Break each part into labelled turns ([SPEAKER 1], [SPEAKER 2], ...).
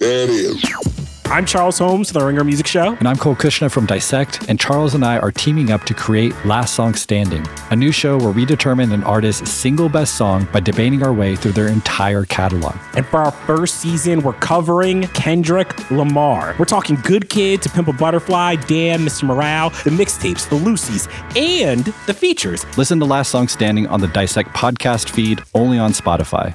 [SPEAKER 1] There it is.
[SPEAKER 2] I'm Charles Holmes, The Ringer Music Show.
[SPEAKER 3] And I'm Cole Cuchna from Dissect, and Charles and I are teaming up to create Last Song Standing, a new show where we determine an artist's single best song by debating our way through their entire catalog.
[SPEAKER 2] And for our first season, we're covering Kendrick Lamar. We're talking Good Kid to Pimp a Butterfly, Damn, Mr. Morale, the mixtapes, the loosies, and the features.
[SPEAKER 3] Listen to Last Song Standing on the Dissect podcast feed, only on Spotify.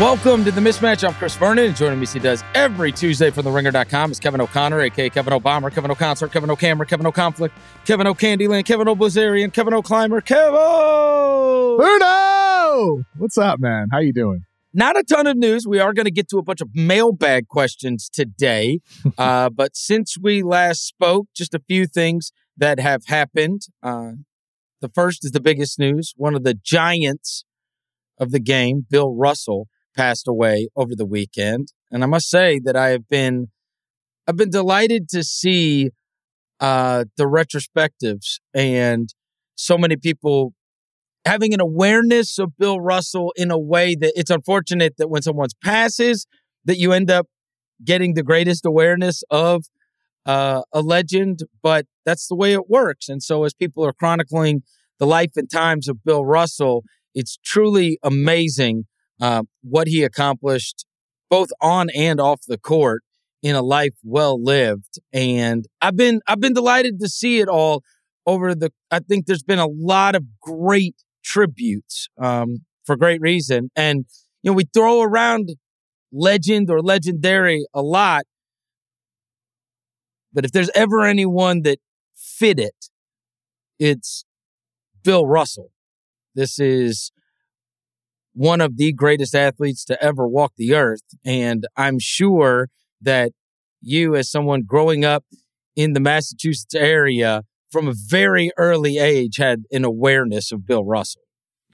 [SPEAKER 4] Welcome to the mismatch. I'm Chris Vernon, and joining me, as he does every Tuesday from TheRinger.com is Kevin O'Connor, aka Kevin O'Bomber, Kevin O'Concert, Kevin O'Camera, Kevin O'Conflict, Kevin O'Candyland, Kevin O'Blazarian, Kevin O'Climber, Kevin.
[SPEAKER 5] Verno! What's up, man? How you doing?
[SPEAKER 4] Not a ton of news. We are going to get to a bunch of mailbag questions today, uh, but since we last spoke, just a few things that have happened. Uh, the first is the biggest news. One of the giants of the game, Bill Russell passed away over the weekend. And I must say that I have been I've been delighted to see uh the retrospectives and so many people having an awareness of Bill Russell in a way that it's unfortunate that when someone passes that you end up getting the greatest awareness of uh, a legend, but that's the way it works. And so as people are chronicling the life and times of Bill Russell, it's truly amazing uh, what he accomplished both on and off the court in a life well lived. And I've been I've been delighted to see it all over the. I think there's been a lot of great tributes um, for great reason. And you know we throw around legend or legendary a lot, but if there's ever anyone that fit it, it's Bill Russell. This is one of the greatest athletes to ever walk the earth. And I'm sure that you, as someone growing up in the Massachusetts area from a very early age, had an awareness of Bill Russell.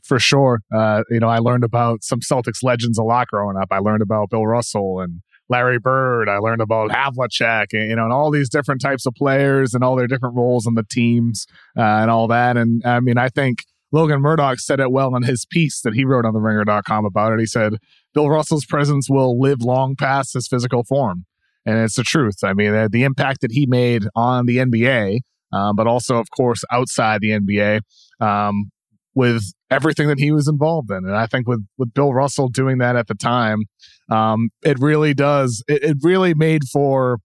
[SPEAKER 5] For sure. Uh, you know, I learned about some Celtics legends a lot growing up. I learned about Bill Russell and Larry Bird. I learned about Havlicek, and, you know, and all these different types of players and all their different roles on the teams uh, and all that. And I mean, I think Logan Murdoch said it well in his piece that he wrote on the ringer.com about it. He said, Bill Russell's presence will live long past his physical form. And it's the truth. I mean, the impact that he made on the NBA, um, but also, of course, outside the NBA, um, with everything that he was involved in. And I think with, with Bill Russell doing that at the time, um, it really does, it, it really made for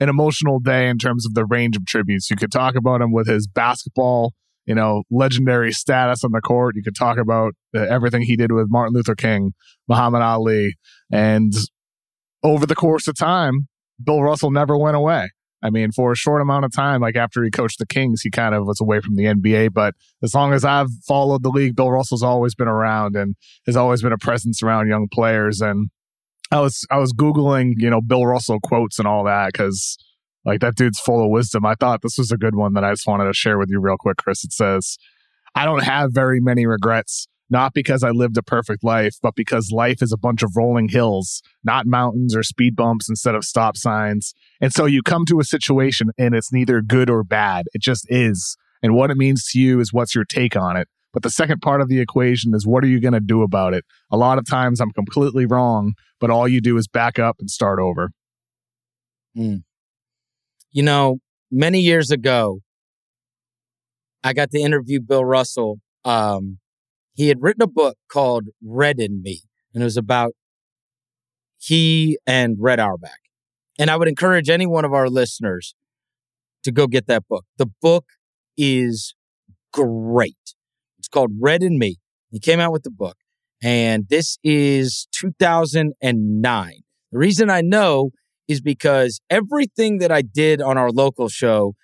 [SPEAKER 5] an emotional day in terms of the range of tributes. You could talk about him with his basketball you know, legendary status on the court. You could talk about everything he did with Martin Luther King, Muhammad Ali, and over the course of time, Bill Russell never went away. I mean, for a short amount of time, like after he coached the Kings, he kind of was away from the NBA. But as long as I've followed the league, Bill Russell's always been around and has always been a presence around young players. And I was I was googling, you know, Bill Russell quotes and all that because like that dude's full of wisdom. I thought this was a good one that I just wanted to share with you real quick, Chris. It says, I don't have very many regrets, not because I lived a perfect life, but because life is a bunch of rolling hills, not mountains or speed bumps instead of stop signs. And so you come to a situation and it's neither good or bad. It just is. And what it means to you is what's your take on it. But the second part of the equation is what are you going to do about it? A lot of times I'm completely wrong, but all you do is back up and start over.
[SPEAKER 4] Mm. You know, many years ago, I got to interview Bill Russell. Um, he had written a book called Red and Me, and it was about he and Red Auerbach. And I would encourage any one of our listeners to go get that book. The book is great. It's called Red and Me. He came out with the book, and this is 2009. The reason I know is because everything that I did on our local show,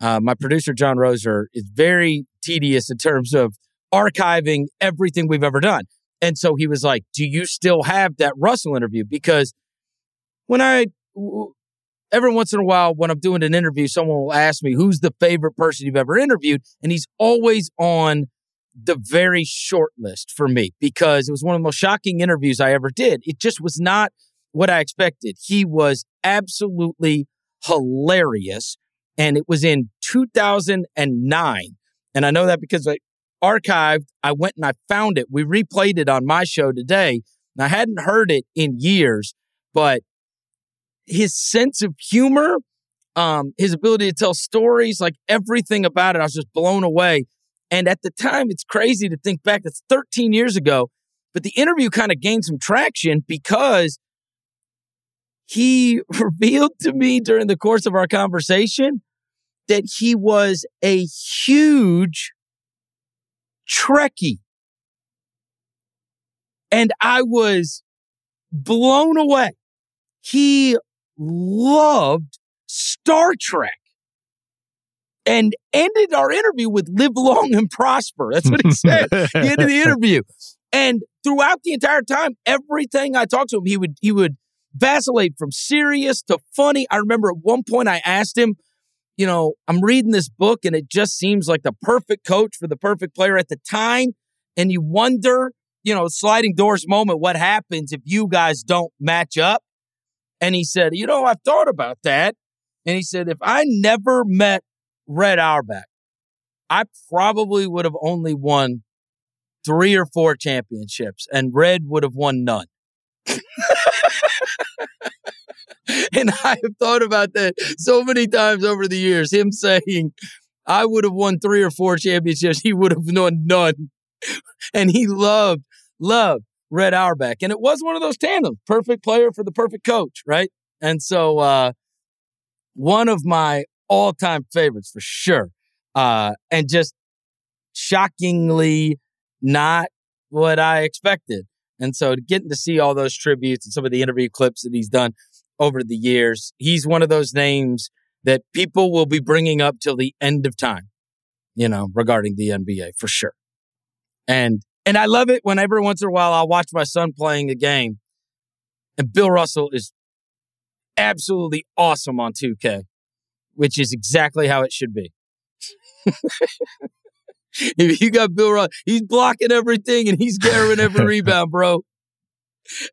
[SPEAKER 4] uh, my producer John Roser is very tedious in terms of archiving everything we've ever done. And so he was like, "Do you still have that Russell interview?" Because when I every once in a while when I'm doing an interview, someone will ask me, "Who's the favorite person you've ever interviewed?" And he's always on the very short list for me because it was one of the most shocking interviews I ever did. It just was not what I expected. He was absolutely hilarious. And it was in 2009. And I know that because I archived, I went and I found it. We replayed it on my show today. And I hadn't heard it in years, but his sense of humor, um, his ability to tell stories, like everything about it, I was just blown away. And at the time, it's crazy to think back. That's 13 years ago. But the interview kind of gained some traction because he revealed to me during the course of our conversation that he was a huge Trekkie. And I was blown away. He loved Star Trek and ended our interview with live long and prosper. That's what he said. the end of the interview. And throughout the entire time, everything I talked to him, he would he would vacillate from serious to funny. I remember at one point I asked him, you know, I'm reading this book and it just seems like the perfect coach for the perfect player at the time. And you wonder, you know, sliding doors moment, what happens if you guys don't match up? And he said, you know, I've thought about that. And he said, if I never met Red Auerbach, I probably would have only won three or four championships and Red would have won none. And I have thought about that so many times over the years. Him saying, I would have won three or four championships, he would have won none. And he loved, loved Red Auerbach. And it was one of those tandems, perfect player for the perfect coach, right? And so, uh, one of my all time favorites for sure. Uh, and just shockingly not what I expected. And so getting to see all those tributes and some of the interview clips that he's done over the years, he's one of those names that people will be bringing up till the end of time, you know, regarding the NBA for sure. And and I love it when every once in a while I'll watch my son playing a game and Bill Russell is absolutely awesome on 2K, which is exactly how it should be. if you got Bill Russell, he's blocking everything and he's carrying every rebound, bro.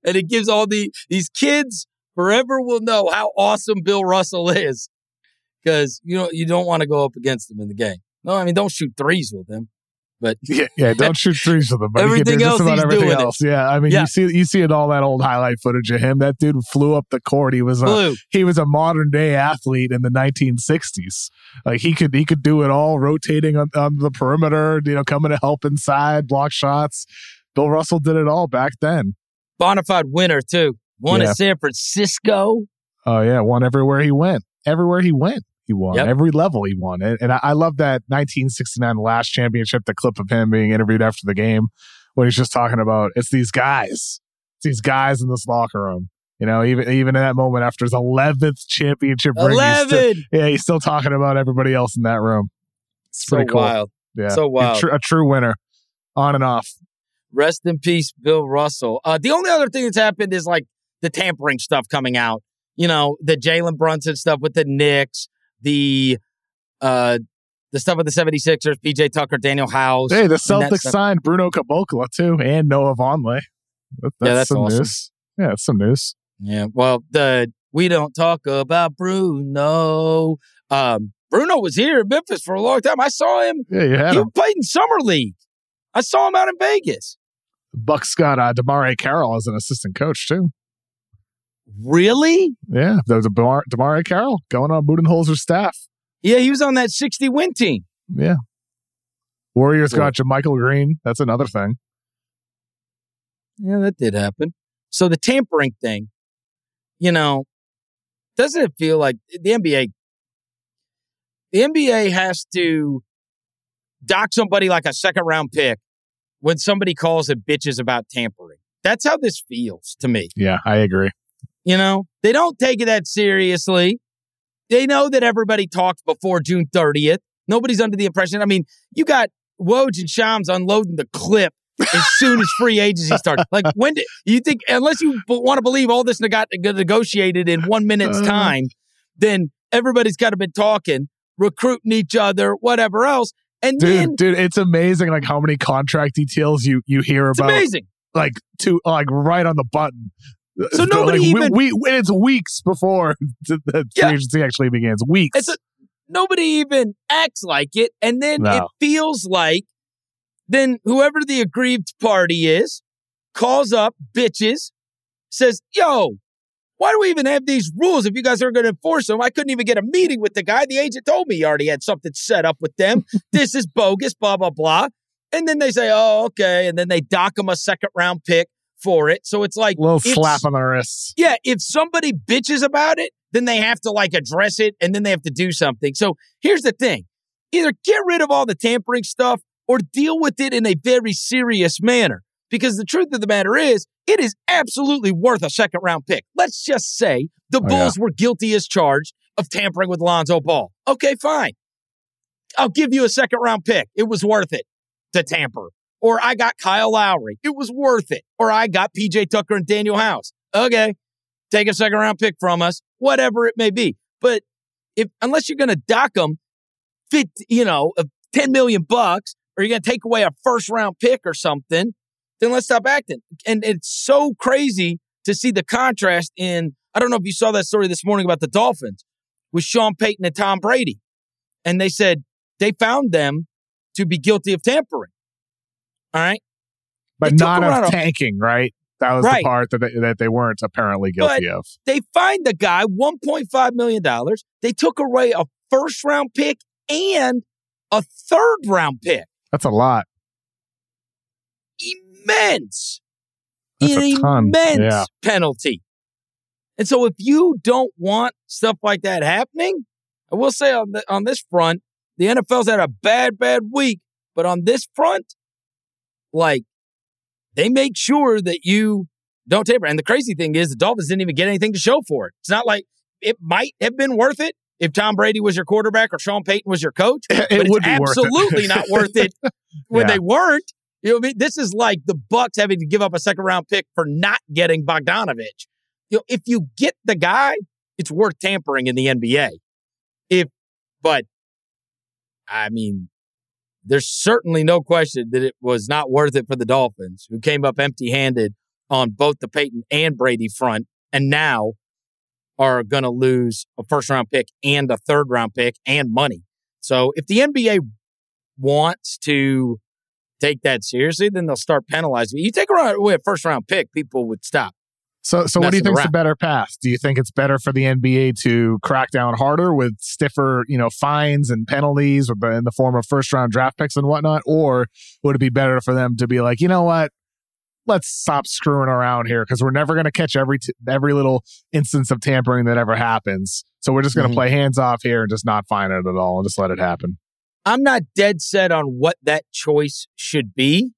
[SPEAKER 4] And it gives all the these kids forever will know how awesome Bill Russell is. Because you know you don't want to go up against him in the game. No, I mean don't shoot threes with him. But
[SPEAKER 5] yeah, yeah, don't shoot threes with him. But
[SPEAKER 4] everything else, he's
[SPEAKER 5] everything
[SPEAKER 4] doing
[SPEAKER 5] else.
[SPEAKER 4] It.
[SPEAKER 5] Yeah, I mean,
[SPEAKER 4] Yeah.
[SPEAKER 5] you see, you see it all that old highlight footage of him. That dude flew up the court. He was a he was a modern day athlete in the 1960s. Like he could he could do it all, rotating on, on the perimeter, you know, coming to help inside, block shots. Bill Russell did it all back then.
[SPEAKER 4] Bonafide winner too. Won
[SPEAKER 5] Yeah.
[SPEAKER 4] at San Francisco.
[SPEAKER 5] Oh yeah, won everywhere he went. Everywhere he went, he won.
[SPEAKER 4] Yep.
[SPEAKER 5] Every level he won. And, and I, I love that 1969 last championship, the clip of him being interviewed after the game, when he's just talking about it's these guys, it's these guys in this locker room. You know, even even in that moment after his 11th championship ring, he's still, yeah, he's still talking about everybody else in that room. It's
[SPEAKER 4] So
[SPEAKER 5] pretty cool.
[SPEAKER 4] wild.
[SPEAKER 5] Yeah,
[SPEAKER 4] So
[SPEAKER 5] A
[SPEAKER 4] wild.
[SPEAKER 5] tr- a true winner, on and off.
[SPEAKER 4] Rest in peace, Bill Russell. Uh, the only other thing that's happened is like the tampering stuff coming out. You know, the Jalen Brunson stuff with the Knicks, the uh, the stuff with the 76ers, PJ Tucker, Danuel House.
[SPEAKER 5] Hey, the Celtics signed Bruno Caboclo too, and Noah Vonleh. That-
[SPEAKER 4] Yeah, that's
[SPEAKER 5] some
[SPEAKER 4] awesome.
[SPEAKER 5] news. Yeah, that's some news.
[SPEAKER 4] Yeah, well, the we don't talk about Bruno. Um, Bruno was here in Memphis for a long time. I saw him.
[SPEAKER 5] Yeah, you had
[SPEAKER 4] He
[SPEAKER 5] him.
[SPEAKER 4] played in summer league. I saw him out in Vegas.
[SPEAKER 5] Bucks got uh, DeMarre Carroll as an assistant coach too.
[SPEAKER 4] Really?
[SPEAKER 5] Yeah, there was a Damar- DeMarre Carroll going on Budenholzer's staff.
[SPEAKER 4] Yeah, he was on that 60 win team.
[SPEAKER 5] Yeah. Warriors got Michael Green. That's another thing.
[SPEAKER 4] Yeah, that did happen. So the tampering thing, you know, doesn't it feel like the NBA? The NBA has to dock somebody like a second round pick when somebody calls it bitches about tampering. That's how this feels to me.
[SPEAKER 5] Yeah, I agree.
[SPEAKER 4] You know, they don't take it that seriously. They know that everybody talked before June 30th. Nobody's under the impression. I mean, you got Woj and Shams unloading the clip as soon as free agency starts. Like, when did you think, unless you want to believe all this got negotiated in one minute's
[SPEAKER 5] Uh.
[SPEAKER 4] time, then everybody's got to be talking, recruiting each other, whatever else. And
[SPEAKER 5] Dude,
[SPEAKER 4] then
[SPEAKER 5] dude, it's amazing like how many contract details you you hear
[SPEAKER 4] it's
[SPEAKER 5] about
[SPEAKER 4] amazing.
[SPEAKER 5] like to like right on the button.
[SPEAKER 4] So nobody
[SPEAKER 5] like,
[SPEAKER 4] even-
[SPEAKER 5] we, we, it's weeks before the,
[SPEAKER 4] Yeah.
[SPEAKER 5] agency actually begins. Weeks.
[SPEAKER 4] It's a, nobody even acts like it. And then
[SPEAKER 5] No.
[SPEAKER 4] it feels like then whoever the aggrieved party is calls up bitches, says, yo, why do we even have these rules if you guys aren't going to enforce them? I couldn't even get a meeting with the guy. The agent told me he already had something set up with them. this is bogus, blah, blah, blah. And then they say, oh, okay. And then they dock them a second round pick for it. So it's like,
[SPEAKER 5] little slap on the wrists.
[SPEAKER 4] yeah, if somebody bitches about it, then they have to like address it and then they have to do something. So here's the thing either get rid of all the tampering stuff or deal with it in a very serious manner. Because the truth of the matter is, it is absolutely worth a second round pick. Let's just say the
[SPEAKER 5] Oh,
[SPEAKER 4] Bulls were guilty as charged of tampering with Lonzo Ball. Okay, fine. I'll give you a second round pick. It was worth it to tamper. Or I got Kyle Lowry. It was worth it. Or I got PJ Tucker and Danuel House. Okay. Take a second round pick from us, whatever it may be. But if unless you're going to dock them, fit, you know, of 10 million bucks, or you're going to take away a first round pick or something, then let's stop acting. And it's so crazy to see the contrast in. I don't know if you saw that story this morning about the Dolphins with Sean Payton and Tom Brady. And they said they found them to be guilty of tampering. All right.
[SPEAKER 5] But
[SPEAKER 4] They
[SPEAKER 5] not of tanking, right? That was
[SPEAKER 4] Right.
[SPEAKER 5] the part that they, that they weren't apparently guilty of.
[SPEAKER 4] They fined the guy $1.5 million. They took away a first round pick and a third round pick.
[SPEAKER 5] That's a lot.
[SPEAKER 4] Immense.
[SPEAKER 5] That's
[SPEAKER 4] An
[SPEAKER 5] a ton.
[SPEAKER 4] immense
[SPEAKER 5] Yeah.
[SPEAKER 4] penalty. And so if you don't want stuff like that happening, I will say on the, on this front, the NFL's had a bad, bad week. But on this front, like they make sure that you don't tamper. And the crazy thing is the Dolphins didn't even get anything to show for it. It's not like it might have been worth it if Tom Brady was your quarterback or Sean Payton was your coach.
[SPEAKER 5] It would be worth it.
[SPEAKER 4] absolutely not worth it when
[SPEAKER 5] Yeah.
[SPEAKER 4] they weren't. You know what I mean? This is like the Bucks having to give up a second round pick for not getting Bogdanovich. You know, if you get the guy, it's worth tampering in the NBA. If, but I mean, there's certainly no question that it was not worth it for the Dolphins, who came up empty handed on both the Payton and Brady front, and now are going to lose a first round pick and a third round pick and money. So if the NBA wants to take that seriously, then they'll start penalizing. You take away a first round pick, people would stop.
[SPEAKER 5] So, so what do you
[SPEAKER 4] messing
[SPEAKER 5] think's the better path? Do you think it's better for the NBA to crack down harder with stiffer, you know, fines and penalties in the form of first round draft picks and whatnot, or would it be better for them to be like, you know what? Let's stop screwing around here because we're never going to catch every t- every little instance of tampering that ever happens. So we're just going to
[SPEAKER 4] Mhm.
[SPEAKER 5] play hands off here and just not find it at all and just let it happen.
[SPEAKER 4] I'm not dead set on what that choice should be.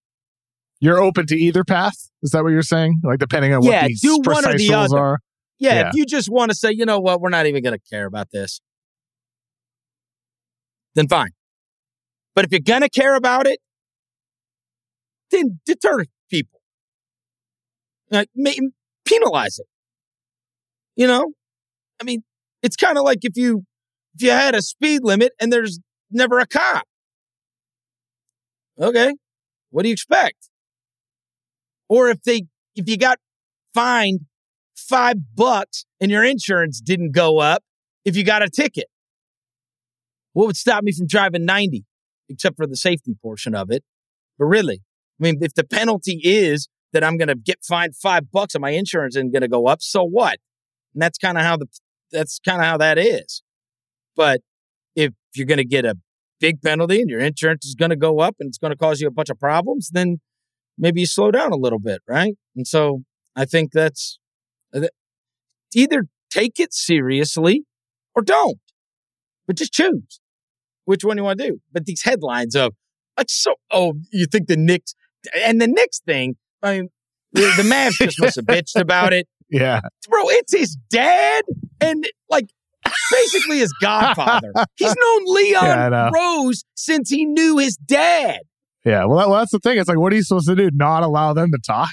[SPEAKER 5] You're open to either path. Is that what you're saying? Like depending on
[SPEAKER 4] Yeah,
[SPEAKER 5] what these
[SPEAKER 4] do one or
[SPEAKER 5] precise
[SPEAKER 4] the
[SPEAKER 5] rules
[SPEAKER 4] other.
[SPEAKER 5] are.
[SPEAKER 4] Yeah,
[SPEAKER 5] Yeah.
[SPEAKER 4] if you just want to say, you know what, we're not even going to care about this, then fine. But if you're going to care about it, then deter people. Like, ma- penalize it. You know? I mean, it's kind of like if you if you had a speed limit and there's never a cop. Okay. What do you expect? Or if they if you got fined five bucks and your insurance didn't go up if you got a ticket. What would stop me from driving 90? Except for the safety portion of it. But really, I mean, if the penalty is that I'm going to get fined five bucks and my insurance isn't going to go up, so what? And that's kind of how the that's kind of how that is. But if you're going to get a big penalty and your insurance is going to go up and it's going to cause you a bunch of problems, then maybe you slow down a little bit, right? And so I think that's uh, either take it seriously or don't, but just choose which one you want to do. But these headlines of like so, oh, you think the Knicks and the Knicks thing? I mean, the, the Mavs just must have bitched about it,
[SPEAKER 5] Yeah.
[SPEAKER 4] bro. It's his dad and like basically his godfather. He's known Leon
[SPEAKER 5] Yeah,
[SPEAKER 4] Rose since he knew his dad.
[SPEAKER 5] Yeah. Well, that, well, that's the thing. It's like, what are you supposed to do? Not allow them to talk?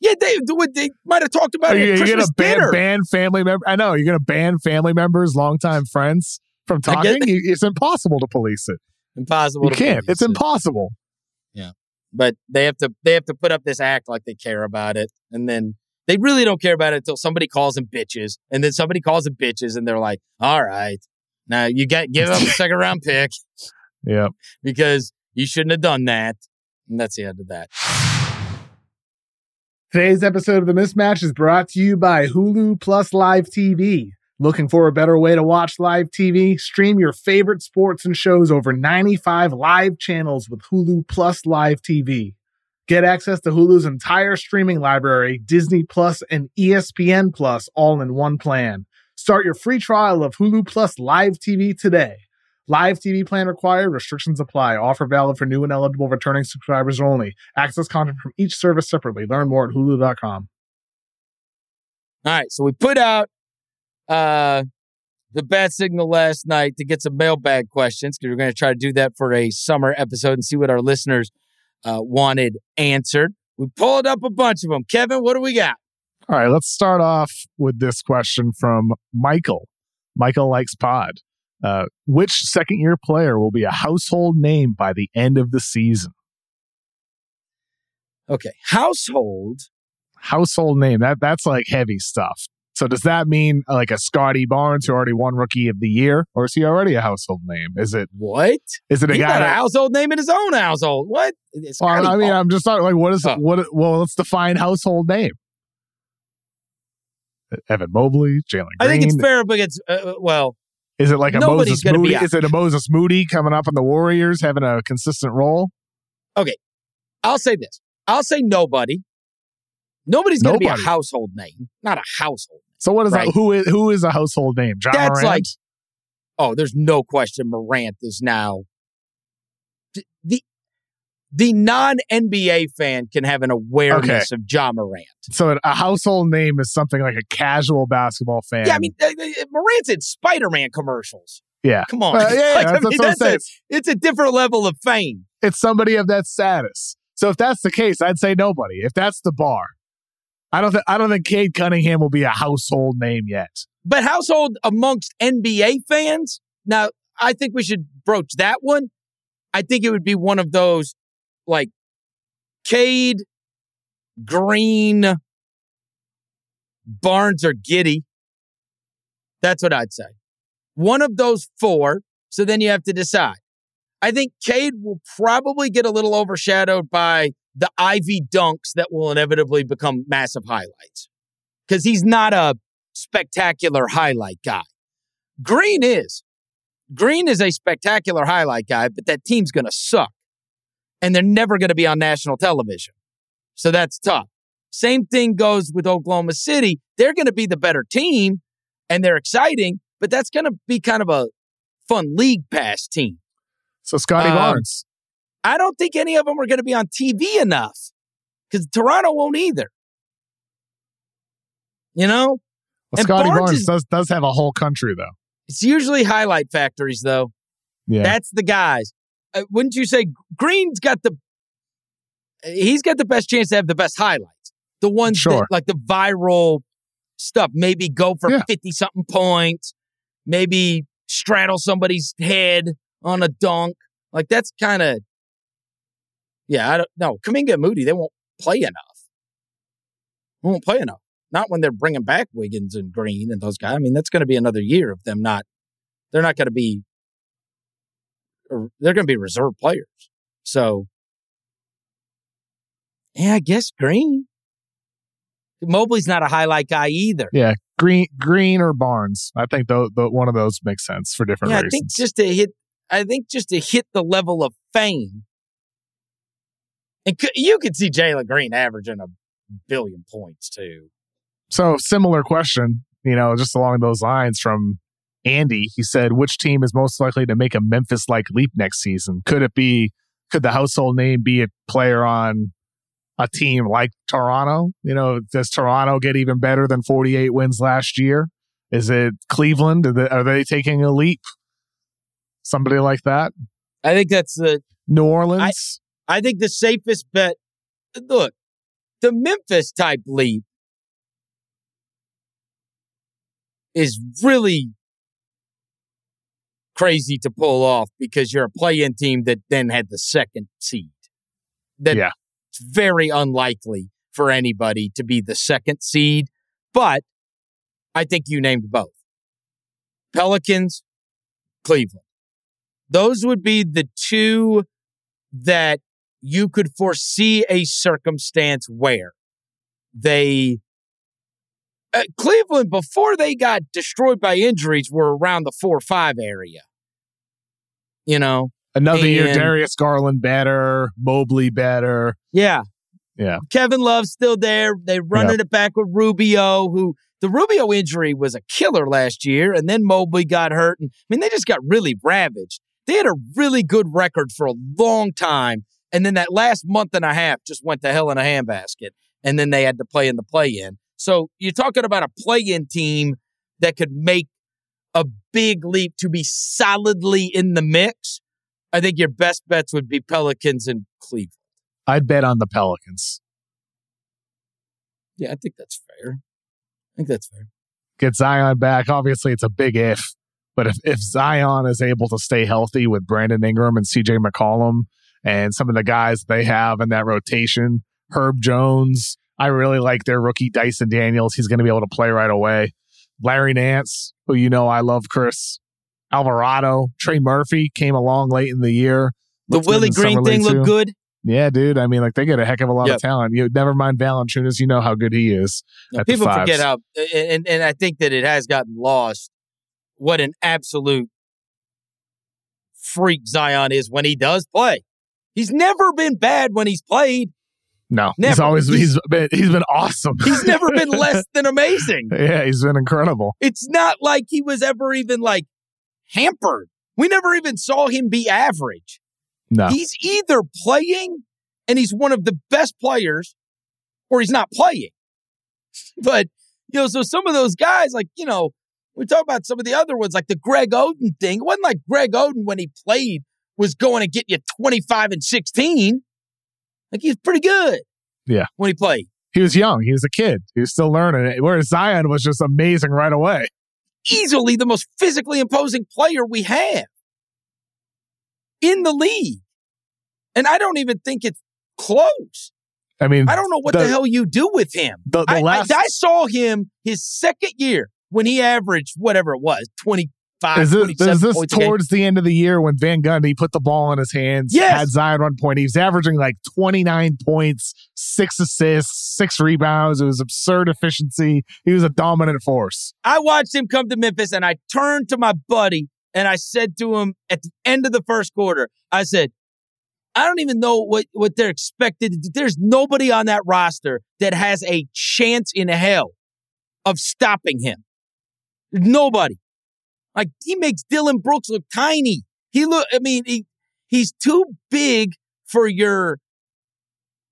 [SPEAKER 4] Yeah, they they might have talked about
[SPEAKER 5] Are
[SPEAKER 4] it
[SPEAKER 5] You, are you gonna ban, ban family members? I know you're gonna ban family members, longtime friends from talking. You- It's impossible to police it.
[SPEAKER 4] Impossible.
[SPEAKER 5] You
[SPEAKER 4] to
[SPEAKER 5] can't. It's
[SPEAKER 4] it.
[SPEAKER 5] impossible.
[SPEAKER 4] Yeah, but they have to they have to put up this act like they care about it and then they really don't care about it until somebody calls them bitches and then somebody calls them bitches and they're like all right now you got give up a second round pick
[SPEAKER 5] Yeah.
[SPEAKER 4] because you shouldn't have done that and that's the end of that
[SPEAKER 5] Today's episode of The Mismatch is brought to you by Hulu Plus Live TV. Looking for a better way to watch live TV? Stream your favorite sports and shows over 95 live channels with Hulu Plus Live TV. Get access to Hulu's entire streaming library, Disney Plus and ESPN Plus all in one plan. Start your free trial of Hulu Plus Live TV today. Live TV plan required. Restrictions apply. Offer valid for new and eligible returning subscribers only. Access content from each service separately. Learn more at hulu.com.
[SPEAKER 4] all right so we put out uh the bad signal last night to get some mailbag questions because we're going to try to do that for a summer episode and see what our listeners uh, wanted answered we pulled up a bunch of them kevin what do we got
[SPEAKER 5] All right, let's start off with this question from Michael. Michael likes pod. Uh, which second year player will be a household name by the end of the season?
[SPEAKER 4] Okay. Household.
[SPEAKER 5] Household name. That that's like heavy stuff. So does that mean uh, like a Scottie Barnes who already won Rookie of the Year, or is he already a household name? Is it
[SPEAKER 4] What?
[SPEAKER 5] is it a
[SPEAKER 4] He's
[SPEAKER 5] guy?
[SPEAKER 4] got a household name in his own household. What?
[SPEAKER 5] Well, I mean,
[SPEAKER 4] Barnes.
[SPEAKER 5] I'm just talking like what is
[SPEAKER 4] Oh.
[SPEAKER 5] what? Well, let's define household name. Evan Mobley, Jalen Green.
[SPEAKER 4] I think it's fair because, uh, well,
[SPEAKER 5] Is it like a
[SPEAKER 4] Nobody's
[SPEAKER 5] Moses Moody? Is it a Moses Moody coming up in the Warriors having a consistent role? Okay.
[SPEAKER 4] I'll say this. I'll say nobody. Nobody's going to be a household name. Not a household.
[SPEAKER 5] So what is
[SPEAKER 4] Right.
[SPEAKER 5] that? Who is who is a household name? John
[SPEAKER 4] That's
[SPEAKER 5] Morant?
[SPEAKER 4] like, oh, there's no question Morant is now. th- The, the non NBA fan can have an awareness of Ja Morant.
[SPEAKER 5] so a household name is something like a casual basketball fan.
[SPEAKER 4] yeah, I mean, uh, uh, Morant's in Spider Man commercials.
[SPEAKER 5] yeah,
[SPEAKER 4] Come on.
[SPEAKER 5] Uh, yeah, yeah,
[SPEAKER 4] Like, I
[SPEAKER 5] that's,
[SPEAKER 4] mean,
[SPEAKER 5] that's
[SPEAKER 4] a- it's a different level of fame.
[SPEAKER 5] It's somebody of that status. So if that's the case, I'd say nobody. If that's the bar, I don't. Th- I don't think Cade Cunningham will be a household name yet.
[SPEAKER 4] But household amongst NBA fans, now I think we should broach that one. I think it would be one of those like Cade, Green, Barnes, or Giddey. That's what I'd say. One of those four. So then you have to decide. I think Cade will probably get a little overshadowed by the Ivey dunks that will inevitably become massive highlights because he's not a spectacular highlight guy. Green is. Green is a spectacular highlight guy, but that team's going to suck. And they're never going to be on national television. So that's tough. Same thing goes with Oklahoma City. They're going to be the better team and they're exciting, but that's going to be kind of a fun league pass team.
[SPEAKER 5] So Scottie
[SPEAKER 4] Um,
[SPEAKER 5] Barnes.
[SPEAKER 4] I don't think any of them are going to be on TV enough because Toronto won't either. You know,
[SPEAKER 5] Well, Scottie
[SPEAKER 4] Barnes
[SPEAKER 5] Barnes,
[SPEAKER 4] is-
[SPEAKER 5] does does have a whole country though.
[SPEAKER 4] it's usually highlight factories, though.
[SPEAKER 5] Yeah.
[SPEAKER 4] That's the guys. Uh, wouldn't you say Green's got the he's got the best chance to have the best highlights. The ones
[SPEAKER 5] Sure.
[SPEAKER 4] that like the viral stuff, maybe go for
[SPEAKER 5] Yeah.
[SPEAKER 4] 50 something points, maybe straddle somebody's head on a dunk. Like that's kind of, yeah, I don't know. Kuminga and Moody, they won't play enough. They won't play enough. Not when they're bringing back Wiggins and Green and those guys. I mean, that's going to be another year of them not, they're not going to be, they're going to be reserve players. So, yeah, I guess Green. Mobley's not a highlight guy either.
[SPEAKER 5] Yeah, Green, Green or Barnes. I think the, the one of those makes sense for different
[SPEAKER 4] yeah,
[SPEAKER 5] reasons.
[SPEAKER 4] I think just to hit, I think just to hit the level of fame, and you could see Jalen Green averaging a billion points too.
[SPEAKER 5] So similar question, you know, just along those lines from Andy. He said, "Which team is most likely to make a Memphis-like leap next season? Could it be? Could the household name be a player on a team like Toronto? You know, does Toronto get even better than 48 wins last year? Is it Cleveland? Are they, are they taking a leap? Somebody like that?
[SPEAKER 4] I think that's the
[SPEAKER 5] New Orleans.
[SPEAKER 4] I, I think the safest bet. Look, the Memphis type leap is really crazy to pull off because you're a play-in team that then had the second seed. That
[SPEAKER 5] yeah.
[SPEAKER 4] It's very unlikely for anybody to be the second seed, but I think you named both. Pelicans, Cleveland. Those would be the two that you could foresee a circumstance where they uh, Cleveland before they got destroyed by injuries were around the 4-5 area. You know,
[SPEAKER 5] Another
[SPEAKER 4] And-
[SPEAKER 5] year, Darius Garland better, Mobley better.
[SPEAKER 4] Yeah.
[SPEAKER 5] Yeah.
[SPEAKER 4] Kevin Love's still there. They running it back with Rubio, who the Rubio injury was a killer last year, and then Mobley got hurt. And I mean, they just got really ravaged. They had a really good record for a long time. And then that last month and a half just went to hell in a handbasket. And then they had to play in the play in. So you're talking about a play in team that could make a big leap to be solidly in the mix. I think your best bets would be Pelicans and Cleveland.
[SPEAKER 5] I'd bet on the Pelicans.
[SPEAKER 4] Yeah, I think that's fair. I think that's fair.
[SPEAKER 5] Get Zion back. Obviously, it's a big if, but if, if Zion is able to stay healthy with Brandon Ingram and CJ McCollum and some of the guys they have in that rotation, Herb Jones, I really like their rookie Dyson Daniels. He's going to be able to play right away. Larry Nance, who you know I love, Chris. Alvarado, Trey Murphy came along late in the year.
[SPEAKER 4] The Willie Green thing looked good.
[SPEAKER 5] Yeah, dude. I mean, like they get a heck of a lot
[SPEAKER 4] Yep.
[SPEAKER 5] of talent. You never mind Valanciunas. You know how good he is.
[SPEAKER 4] Now,
[SPEAKER 5] at the
[SPEAKER 4] people forget how, and, and I think that it has gotten lost. What an absolute freak Zion is when he does play. He's never been bad when he's played.
[SPEAKER 5] No, he's always
[SPEAKER 4] He's-
[SPEAKER 5] been he's been awesome.
[SPEAKER 4] He's never been less than amazing.
[SPEAKER 5] yeah, he's been incredible.
[SPEAKER 4] It's not like he was ever even like hampered. We never even saw him be average.
[SPEAKER 5] No,
[SPEAKER 4] He's either playing and he's one of the best players or he's not playing. But, you know, so some of those guys, like, you know, we talk about some of the other ones, like the Greg Oden thing. It wasn't like Greg Oden when he played was going to get you 25 and 16. Like he's pretty good.
[SPEAKER 5] Yeah.
[SPEAKER 4] When he played.
[SPEAKER 5] he was young. He was a kid. He was still learning it. Whereas Zion was just amazing right away.
[SPEAKER 4] Easily the most physically imposing player we have in the league. And I don't even think it's close.
[SPEAKER 5] I mean,
[SPEAKER 4] I don't know what the,
[SPEAKER 5] The-
[SPEAKER 4] hell you do with him.
[SPEAKER 5] the, the
[SPEAKER 4] I,
[SPEAKER 5] last
[SPEAKER 4] I, I saw him his second year when he averaged whatever it was, 25,
[SPEAKER 5] is this,
[SPEAKER 4] 27
[SPEAKER 5] is this towards the end of the year when Van Gundy put the ball in his hands?
[SPEAKER 4] Yes.
[SPEAKER 5] Had Zion one point. He was averaging like 29 points, six assists, six rebounds. It was absurd efficiency. He was a dominant force.
[SPEAKER 4] I watched him come to Memphis and I turned to my buddy and I said to him at the end of the first quarter, I said, I don't even know what, what they're expected to do. There's nobody on that roster that has a chance in hell of stopping him. Nobody. Like he makes Dillon Brooks look tiny. He look I mean, he he's too big for your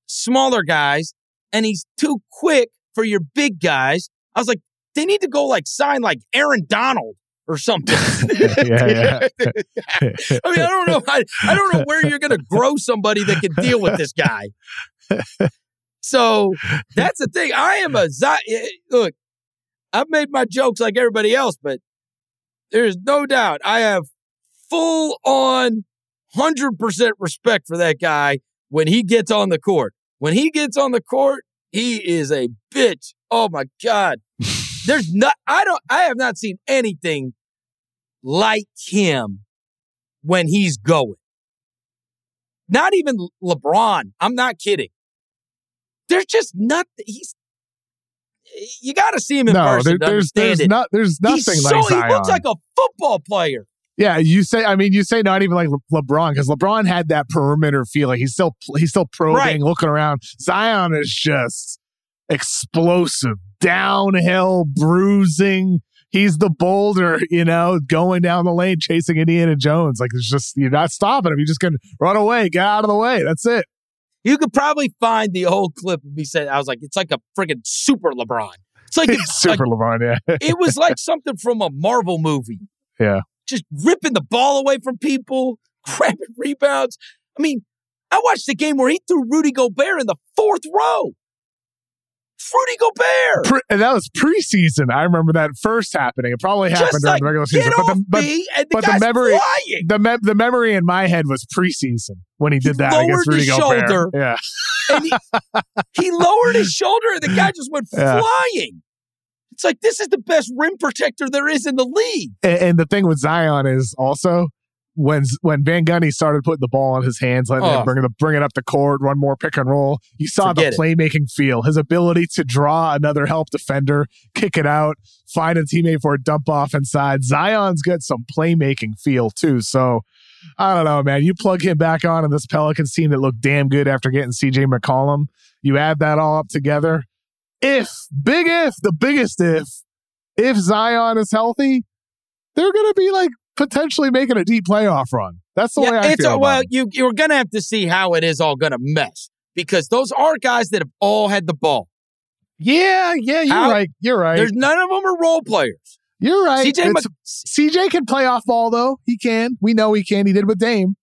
[SPEAKER 4] smaller guys, and he's too quick for your big guys. I was like, they need to go like sign like Aaron Donald or something.
[SPEAKER 5] yeah, yeah.
[SPEAKER 4] I mean, I don't know. I, I don't know where you're going to grow somebody that can deal with this guy. So that's the thing. I am a eh, look. I've made my jokes like everybody else, but there's no doubt I have full on 100% respect for that guy when he gets on the court. When he gets on the court, he is a bitch. Oh my God. There's not, I don't, I have not seen anything like him when he's going. Not even LeBron. I'm not kidding. There's just nothing. He's, you got to see him in
[SPEAKER 5] no,
[SPEAKER 4] person.
[SPEAKER 5] there- there's there's
[SPEAKER 4] it.
[SPEAKER 5] not there's nothing
[SPEAKER 4] He's
[SPEAKER 5] like
[SPEAKER 4] so,
[SPEAKER 5] Zion.
[SPEAKER 4] He looks like a football player.
[SPEAKER 5] yeah, you say. I mean, you say not even like Le- LeBron because LeBron had that perimeter feel. Like he's still he's still probing,
[SPEAKER 4] Right.
[SPEAKER 5] looking around. Zion is just explosive, downhill, bruising. He's the boulder, you know, going down the lane, chasing Indiana Jones. Like it's just you're not stopping him. You're just gonna run away, get out of the way. That's it.
[SPEAKER 4] You could probably find the old clip of me saying, I was like, it's like a friggin' super LeBron. It's like, it's
[SPEAKER 5] Super LeBron, yeah.
[SPEAKER 4] it was like something from a Marvel movie.
[SPEAKER 5] Yeah.
[SPEAKER 4] Just ripping the ball away from people, grabbing rebounds. I mean, I watched the game where he threw Rudy Gobert in the fourth row. Rudy Gobert.
[SPEAKER 5] Pre- and that was preseason. I remember that first happening. It probably happened
[SPEAKER 4] Just
[SPEAKER 5] during
[SPEAKER 4] like,
[SPEAKER 5] the regular season. But the, but,
[SPEAKER 4] the
[SPEAKER 5] but the memory-
[SPEAKER 4] flying.
[SPEAKER 5] the me- the memory in my head was preseason when he did that
[SPEAKER 4] lowered
[SPEAKER 5] against Rudy
[SPEAKER 4] his
[SPEAKER 5] Gobert.
[SPEAKER 4] shoulder.
[SPEAKER 5] Yeah,
[SPEAKER 4] and he, he lowered his shoulder and the guy just went
[SPEAKER 5] Yeah.
[SPEAKER 4] flying. It's like this is the best rim protector there is in the league.
[SPEAKER 5] and, and the thing with Zion is also when when Van Gundy started putting the ball in his hands, letting
[SPEAKER 4] Oh.
[SPEAKER 5] him bring it bring it up the court, run more pick and roll. You saw
[SPEAKER 4] Forget
[SPEAKER 5] the playmaking feel, his ability to draw another help defender, kick it out, find a teammate for a dump off inside. Zion's got some playmaking feel too. So. I don't know, man. You plug him back on in this Pelicans team that looked damn good after getting CJ McCollum. You add that all up together. If, big if, the biggest if, if Zion is healthy, they're going to be like potentially making a deep playoff run. That's the way I
[SPEAKER 4] it's
[SPEAKER 5] feel.
[SPEAKER 4] a, well,
[SPEAKER 5] it.
[SPEAKER 4] you you're gonna have to see how it is all gonna mesh because those are guys that have all had the ball.
[SPEAKER 5] yeah, yeah, you're right. You're right.
[SPEAKER 4] There's none of them are role players.
[SPEAKER 5] You're right.
[SPEAKER 4] CJ
[SPEAKER 5] It's- CJ can play off ball though. He can. We know he can. He did with Dame.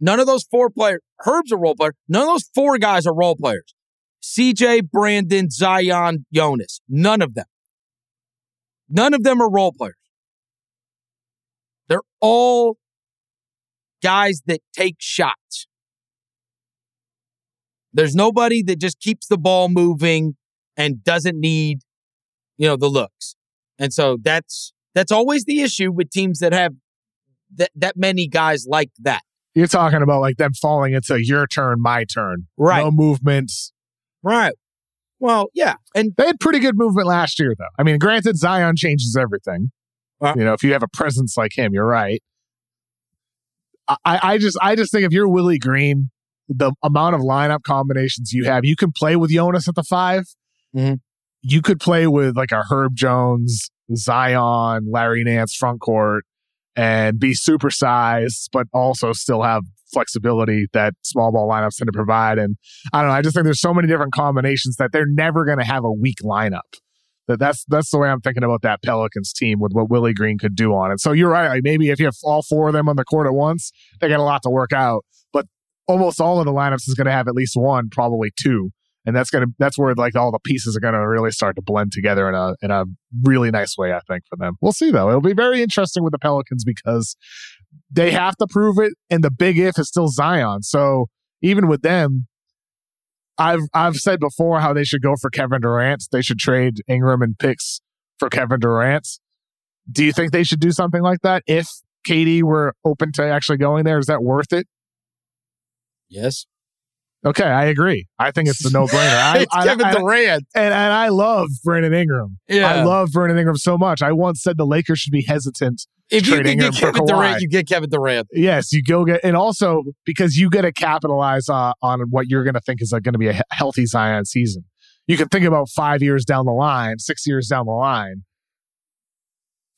[SPEAKER 4] None of those four players. Herb's a role player. None of those four guys are role players. CJ, Brandon, Zion, Jonas. None of them. None of them are role players. All guys that take shots. There's nobody that just keeps the ball moving and doesn't need, you know, the looks. And so that's that's always the issue with teams that have that that many guys like that.
[SPEAKER 5] You're talking about like them falling into your turn, my turn.
[SPEAKER 4] Right.
[SPEAKER 5] No movements.
[SPEAKER 4] Right. Well, yeah. And
[SPEAKER 5] They had pretty good movement last year, though. I mean, granted, Zion changes everything.
[SPEAKER 4] Uh,
[SPEAKER 5] you know, if you have a presence like him, you're right. I, I just, I just think if you're Willie Green, the amount of lineup combinations you have, you can play with Jonas at the 5
[SPEAKER 4] Mhm.
[SPEAKER 5] You could play with like a Herb Jones, Zion, Larry Nance front court, and be supersized, but also still have flexibility that small ball lineups tend to provide. And I don't know. I just think there's so many different combinations that they're never going to have a weak lineup. That that's that's the way I'm thinking about that Pelicans team with what Willie Green could do on it. So you're right. Like maybe if you have all four of them on the court at once, they got a lot to work out. But almost all of the lineups is going to have at least one, probably two, and that's gonna that's where like all the pieces are going to really start to blend together in a in a really nice way. I think for them. We'll see though. It'll be very interesting with the Pelicans because they have to prove it, and the big if is still Zion. So even with them, I've I've said before how they should go for Kevin Durant. They should trade Ingram and picks for Kevin Durant. Do you think they should do something like that if KD were open to actually going there? Is that worth it?
[SPEAKER 4] yes.
[SPEAKER 5] Okay, I agree. I think it's a no brainer. I,
[SPEAKER 4] it's
[SPEAKER 5] I,
[SPEAKER 4] Kevin
[SPEAKER 5] I-
[SPEAKER 4] Durant.
[SPEAKER 5] and, and I love Brandon Ingram.
[SPEAKER 4] Yeah.
[SPEAKER 5] I love Brandon Ingram so much. I once said the Lakers should be hesitant
[SPEAKER 4] if you
[SPEAKER 5] trading
[SPEAKER 4] can get Kevin
[SPEAKER 5] Kawhi.
[SPEAKER 4] Durant, you get Kevin Durant.
[SPEAKER 5] Yes, you go get, and also because you got to capitalize uh, on what you're going to think is going to be a healthy Zion season. You can think about five years down the line, six years down the line.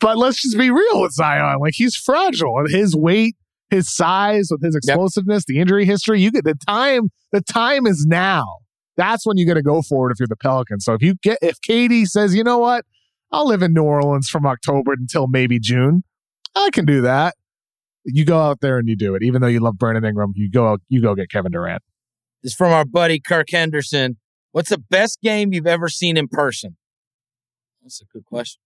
[SPEAKER 5] But let's just be real with Zion. Like he's fragile, and his weight, his size, with his explosiveness, the injury history. You get the time. The time is now. That's when you got to go for it if you're the Pelicans. So if you get, if KD says, you know what, I'll live in New Orleans from October until maybe June. I can do that you go out there and you do it. Even though you love Brandon Ingram, you go out, you go get Kevin Durant.
[SPEAKER 4] This is from our buddy Kirk Henderson. What's the best game you've ever seen in person? That's a good question.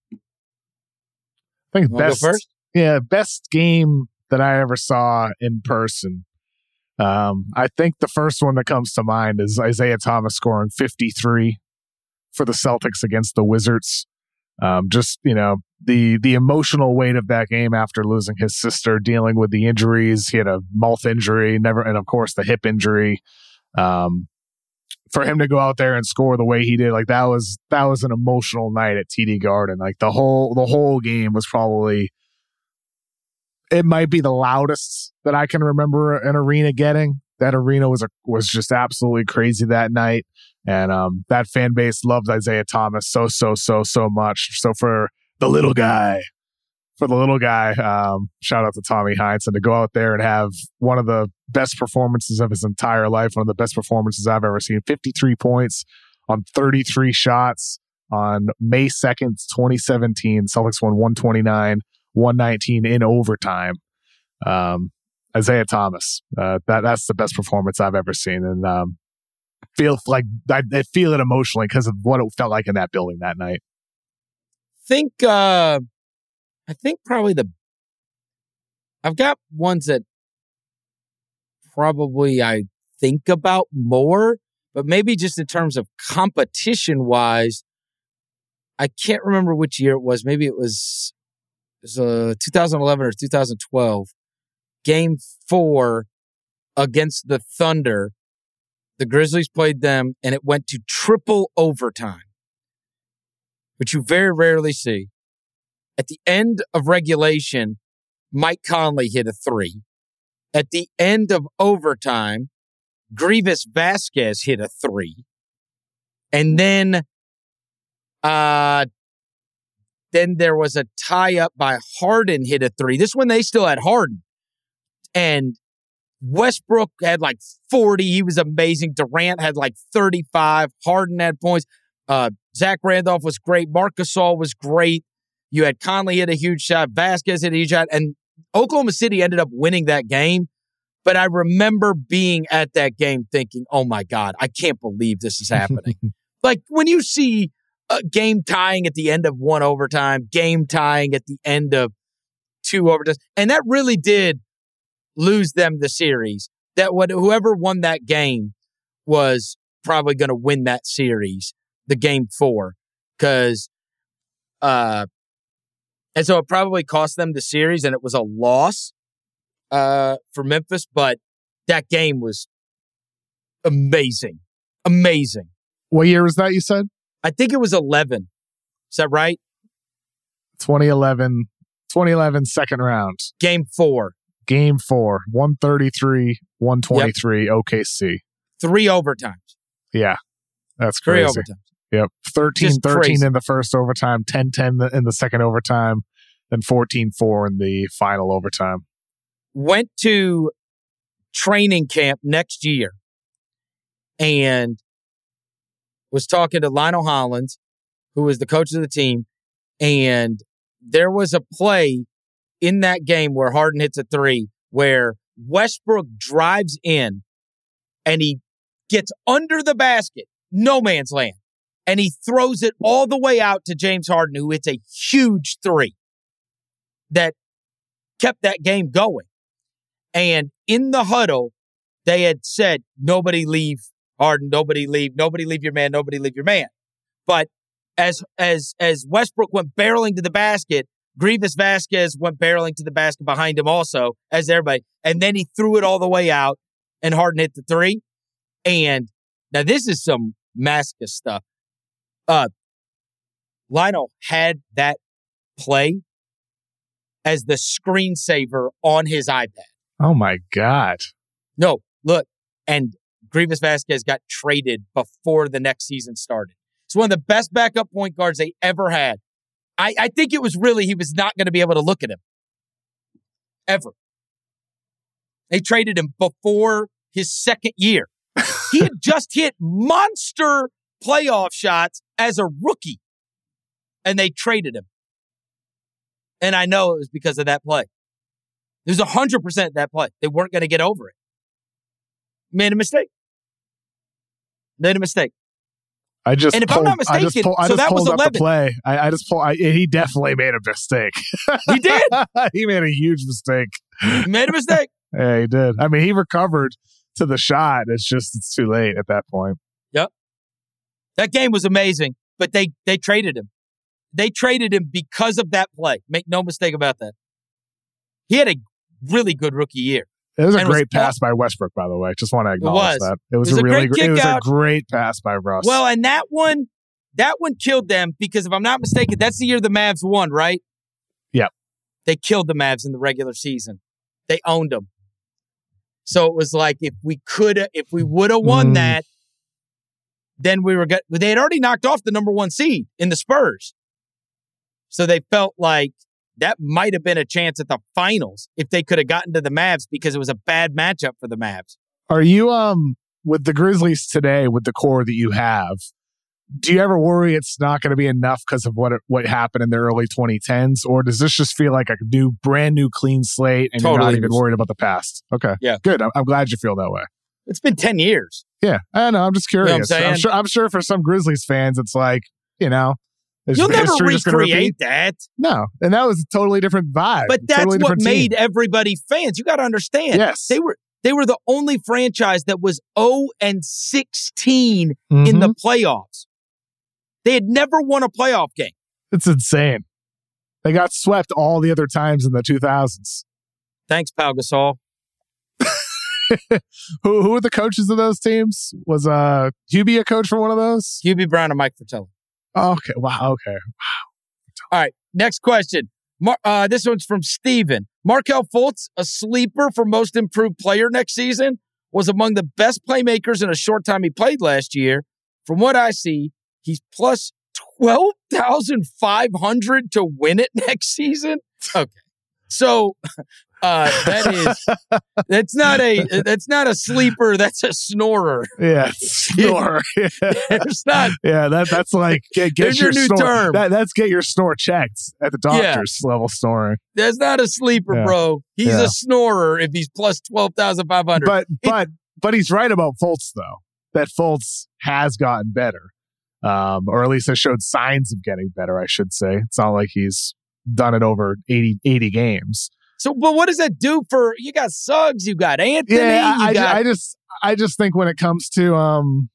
[SPEAKER 5] I think best,
[SPEAKER 4] first?
[SPEAKER 5] yeah, best game that I ever saw in person. Um, I think the first one that comes to mind is Isaiah Thomas scoring 53 for the Celtics against the Wizards. Um, just you know the the emotional weight of that game after losing his sister, dealing with the injuries. He had a mouth injury, never, and of course the hip injury. Um, for him to go out there and score the way he did, like that was that was an emotional night at TD Garden. Like the whole the whole game was probably it might be the loudest that I can remember an arena getting. That arena was a, was just absolutely crazy that night, and um, that fan base loved Isaiah Thomas so so so so much. So for the little guy, for the little guy, um, shout out to Tommy Heinz, and to go out there and have one of the best performances of his entire life, one of the best performances I've ever seen. Fifty three points on thirty three shots on May second, twenty seventeen. Celtics won one twenty nine. 119 in overtime. Um, Isaiah Thomas, uh, that that's the best performance I've ever seen, and um, feel like I, I feel it emotionally because of what it felt like in that building that night.
[SPEAKER 4] Think, uh, I think probably the I've got ones that probably I think about more, but maybe just in terms of competition wise, I can't remember which year it was. Maybe it was was uh, 2011 or 2012, game four against the Thunder. The Grizzlies played them and it went to triple overtime, which you very rarely see. At the end of regulation, Mike Conley hit a three. At the end of overtime, Greivis Vasquez hit a three. And then uh then there was a tie up by Harden hit a three. This one they still had Harden. And Westbrook had like 40. He was amazing. Durant had like 35. Harden had points. Uh, Zach Randolph was great. Marc Gasol was great. You had Conley hit a huge shot. Vasquez hit a huge shot. And Oklahoma City ended up winning that game. But I remember being at that game thinking, oh my God, I can't believe this is happening. like when you see uh, game tying at the end of one overtime, game tying at the end of two overtimes. And that really did lose them the series. That what whoever won that game was probably going to win that series, the game four, because uh, and so it probably cost them the series, and it was a loss uh for Memphis. But that game was amazing, amazing.
[SPEAKER 5] What year was that? You said
[SPEAKER 4] I think it was 11. Is that right?
[SPEAKER 5] 2011, 2011 second round.
[SPEAKER 4] Game four.
[SPEAKER 5] Game four, 133, 123, yep. OKC.
[SPEAKER 4] Three overtimes.
[SPEAKER 5] Yeah. That's crazy.
[SPEAKER 4] Three overtimes.
[SPEAKER 5] Yep. 13 Just 13 crazy. in the first overtime, 10 10 in the second overtime, then 14 4 in the final overtime.
[SPEAKER 4] Went to training camp next year and was talking to Lionel Hollins, who was the coach of the team, and there was a play in that game where Harden hits a three where Westbrook drives in and he gets under the basket, no man's land, and he throws it all the way out to James Harden, who hits a huge three that kept that game going. And in the huddle, they had said, nobody leave Harden, nobody leave, nobody leave your man, nobody leave your man. But as as as Westbrook went barreling to the basket, Greivis Vasquez went barreling to the basket behind him also, as everybody. And then he threw it all the way out, and Harden hit the three. And now this is some Masca stuff. Uh, Lionel had that play as the screensaver on his iPad.
[SPEAKER 5] Oh my God.
[SPEAKER 4] No, look, and Greivis Vasquez got traded before the next season started. It's one of the best backup point guards they ever had. I, I think it was really he was not going to be able to look at him ever. They traded him before his second year. he had just hit monster playoff shots as a rookie, and they traded him. And I know it was because of that play. It was 100% that play. They weren't going to get over it. Made a mistake made a mistake.
[SPEAKER 5] I just
[SPEAKER 4] and if
[SPEAKER 5] pulled,
[SPEAKER 4] I'm not mistaken,
[SPEAKER 5] I just pull, I
[SPEAKER 4] so
[SPEAKER 5] just
[SPEAKER 4] that was
[SPEAKER 5] pulled
[SPEAKER 4] 11.
[SPEAKER 5] up the play. I, I just pulled. I, he definitely made a mistake.
[SPEAKER 4] He did.
[SPEAKER 5] he made a huge mistake.
[SPEAKER 4] He made a mistake.
[SPEAKER 5] Yeah, he did. I mean, he recovered to the shot. It's just it's too late at that point. Yep.
[SPEAKER 4] That game was amazing, but they they traded him. They traded him because of that play. Make no mistake about that. He had a really good rookie year.
[SPEAKER 5] It was a
[SPEAKER 4] it was
[SPEAKER 5] great pass by Westbrook, by the way. Just want to acknowledge that. It was,
[SPEAKER 4] It was
[SPEAKER 5] a
[SPEAKER 4] a
[SPEAKER 5] really
[SPEAKER 4] great
[SPEAKER 5] gr- it was a great pass by Russ.
[SPEAKER 4] Well, and that one, that one killed them because if I'm not mistaken, that's the year the Mavs won, right?
[SPEAKER 5] Yep.
[SPEAKER 4] They killed the Mavs in the regular season. They owned them. So it was like if we could, if we would have won
[SPEAKER 5] Mm.
[SPEAKER 4] that, then we were good. They had already knocked off the number one seed in the Spurs. So they felt like that might have been a chance at the finals if they could have gotten to the Mavs because it was a bad matchup for the Mavs.
[SPEAKER 5] Are you um with the Grizzlies today with the core that you have? Do you ever worry it's not going to be enough because of what what happened in the early 2010s, or does this just feel like a new, brand new, clean slate, and you're not even worried about the past? Okay,
[SPEAKER 4] Yeah.
[SPEAKER 5] good. I'm, I'm glad you feel that way.
[SPEAKER 4] It's been 10 years.
[SPEAKER 5] Yeah, I know. I'm just
[SPEAKER 4] know I'm
[SPEAKER 5] curious. I'm, sure. I'm sure for some Grizzlies fans, it's like you know, is
[SPEAKER 4] You'll never
[SPEAKER 5] history just gonna repeat?
[SPEAKER 4] recreate that.
[SPEAKER 5] No, and that was a totally different vibe.
[SPEAKER 4] But that's
[SPEAKER 5] totally
[SPEAKER 4] what
[SPEAKER 5] different team.
[SPEAKER 4] made everybody fans. You got to understand.
[SPEAKER 5] Yes,
[SPEAKER 4] They were they were the only franchise that was 0 and 16 in
[SPEAKER 5] Mhm.
[SPEAKER 4] the playoffs. They had never won a playoff game.
[SPEAKER 5] It's insane. They got swept all the other times in the 2000s.
[SPEAKER 4] Thanks, Pau Gasol.
[SPEAKER 5] Who who were the coaches of those teams? Was uh Hubie a coach for one of those?
[SPEAKER 4] Hubie Brown and Mike Fratello.
[SPEAKER 5] Okay. Wow. Okay. Wow.
[SPEAKER 4] All right, next question. Mar- uh, this one's from Steven. Markelle Fultz, a sleeper for most improved player next season, was among the best playmakers in a short time he played last year. From what I see, he's plus 12,500 to win it next season. Okay. So uh, that is that's not a that's not a sleeper, that's a snorer.
[SPEAKER 5] Yeah. snorer. yeah.
[SPEAKER 4] There's not
[SPEAKER 5] Yeah, that that's like get, get
[SPEAKER 4] There's your new
[SPEAKER 5] snore.
[SPEAKER 4] term.
[SPEAKER 5] That, that's get your snore checked at the
[SPEAKER 4] Yeah.
[SPEAKER 5] doctor's level snoring.
[SPEAKER 4] that's not a sleeper,
[SPEAKER 5] Yeah.
[SPEAKER 4] bro. He's
[SPEAKER 5] Yeah.
[SPEAKER 4] a snorer if he's plus 12,500.
[SPEAKER 5] But but but he's right about Fultz though. That Fultz has gotten better, um, or at least has showed signs of getting better. I should say. It's not like he's done it over 80, 80 games.
[SPEAKER 4] So, but what does that do for you? Got Suggs, you got Anthony,
[SPEAKER 5] Yeah, I,
[SPEAKER 4] got
[SPEAKER 5] I just I just think when it comes to um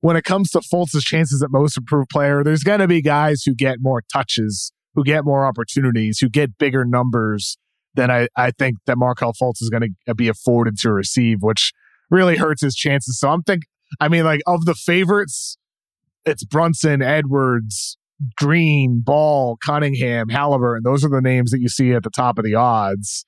[SPEAKER 5] when it comes to Fultz's chances at most improved player, there's going to be guys who get more touches, who get more opportunities, who get bigger numbers than I, I think that Markelle Fultz is going to be afforded to receive, which really hurts his chances. So I'm think I mean like of the favorites, it's Brunson, Edwards, Green, Ball, Cunningham, Halliburton. Those are the names that you see at the top of the odds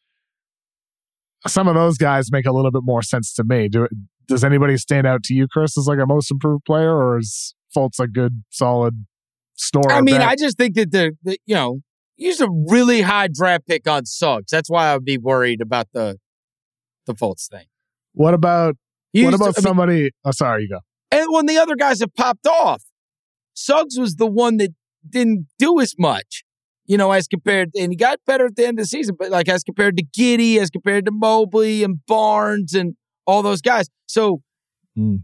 [SPEAKER 5] some of those guys make a little bit more sense to me. Do does anybody stand out to you, Chris, as like a most improved player, or is Fultz a good, solid store?
[SPEAKER 4] I mean? I just think that the, the you know, he's a really high draft pick on Suggs. That's why I would be worried about the the Fultz thing.
[SPEAKER 5] what about
[SPEAKER 4] He
[SPEAKER 5] what
[SPEAKER 4] used to-
[SPEAKER 5] about
[SPEAKER 4] I mean,
[SPEAKER 5] somebody? oh, sorry, you go.
[SPEAKER 4] and when the other guys have popped off, Suggs was the one that didn't do as much, you know, as compared, and he got better at the end of the season, but like as compared to Giddey, as compared to Mobley and Barnes and all those guys. So
[SPEAKER 5] Hmm.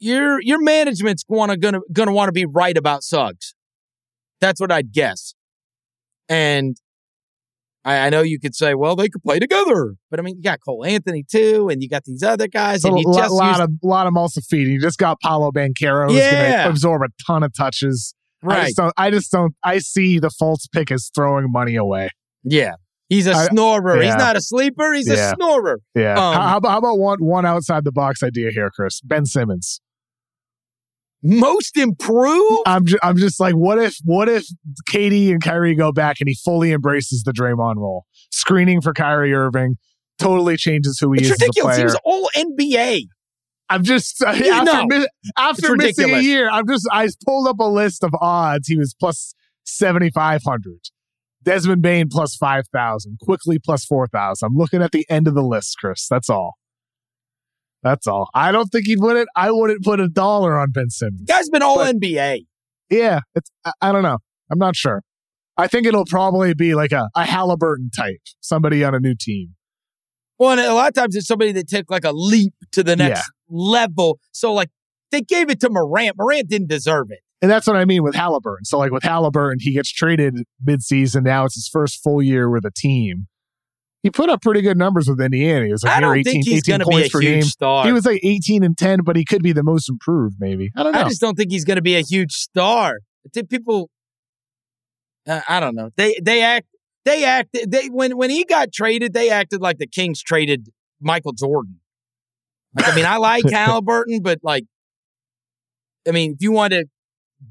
[SPEAKER 4] your your management's gonna gonna gonna want to be right about Suggs. That's what I'd guess. And I, I know you could say, well, they could play together, but I mean, you got Cole Anthony too, and you got these other guys, and
[SPEAKER 5] a
[SPEAKER 4] you
[SPEAKER 5] lot,
[SPEAKER 4] just
[SPEAKER 5] lot
[SPEAKER 4] used-
[SPEAKER 5] of lot of muscle feeding. You just got Paolo Banchero who's going to absorb a ton of touches. I
[SPEAKER 4] right.
[SPEAKER 5] just don't. I just don't. I see the Fultz pick as throwing money away.
[SPEAKER 4] Yeah. He's a
[SPEAKER 5] I-
[SPEAKER 4] snorer. He's not a sleeper. He's
[SPEAKER 5] Yeah.
[SPEAKER 4] a snorer.
[SPEAKER 5] Yeah.
[SPEAKER 4] Um,
[SPEAKER 5] how, how about how about one one outside the box idea here, Chris? Ben Simmons.
[SPEAKER 4] Most improved?
[SPEAKER 5] I'm ju- I'm just like, what if what if KD and Kyrie go back and he fully embraces the Draymond role, screening for Kyrie Irving, totally changes who he
[SPEAKER 4] it's
[SPEAKER 5] is as a
[SPEAKER 4] ridiculous. He was all NBA.
[SPEAKER 5] I'm just after,
[SPEAKER 4] know.
[SPEAKER 5] mi- after missing a year. I'm just I pulled up a list of odds. He was plus seventy five hundred. Desmond Bane plus five thousand. Quickley plus four thousand. I'm looking at the end of the list, Chris. That's all. That's all. I don't think he'd win it. I wouldn't put a dollar on Ben Simmons.
[SPEAKER 4] Guy's been all
[SPEAKER 5] But-
[SPEAKER 4] NBA.
[SPEAKER 5] Yeah, it's I, I don't know. I'm not sure. I think it'll probably be like a, a Halliburton type, somebody on a new team.
[SPEAKER 4] Well, and a lot of times it's somebody that took like a leap to the next level. So, like, they gave it to Morant. Morant didn't deserve it.
[SPEAKER 5] And that's what I mean with Halliburton. So, like with Halliburton, he gets traded midseason. Now it's his first full year with a team. He put up pretty good numbers with Indiana. He was like
[SPEAKER 4] I don't
[SPEAKER 5] 18,
[SPEAKER 4] think he's
[SPEAKER 5] 18
[SPEAKER 4] going be a
[SPEAKER 5] points per
[SPEAKER 4] huge
[SPEAKER 5] game.
[SPEAKER 4] star.
[SPEAKER 5] He was like 18 and 10, but he could be the most improved, maybe. I don't know.
[SPEAKER 4] I just don't think he's going to be a huge star. I think people, uh, I don't know. They they act they acted they when when he got traded, they acted like the Kings traded Michael Jordan. Like, I mean, I like Halliburton, but like, I mean, if you want to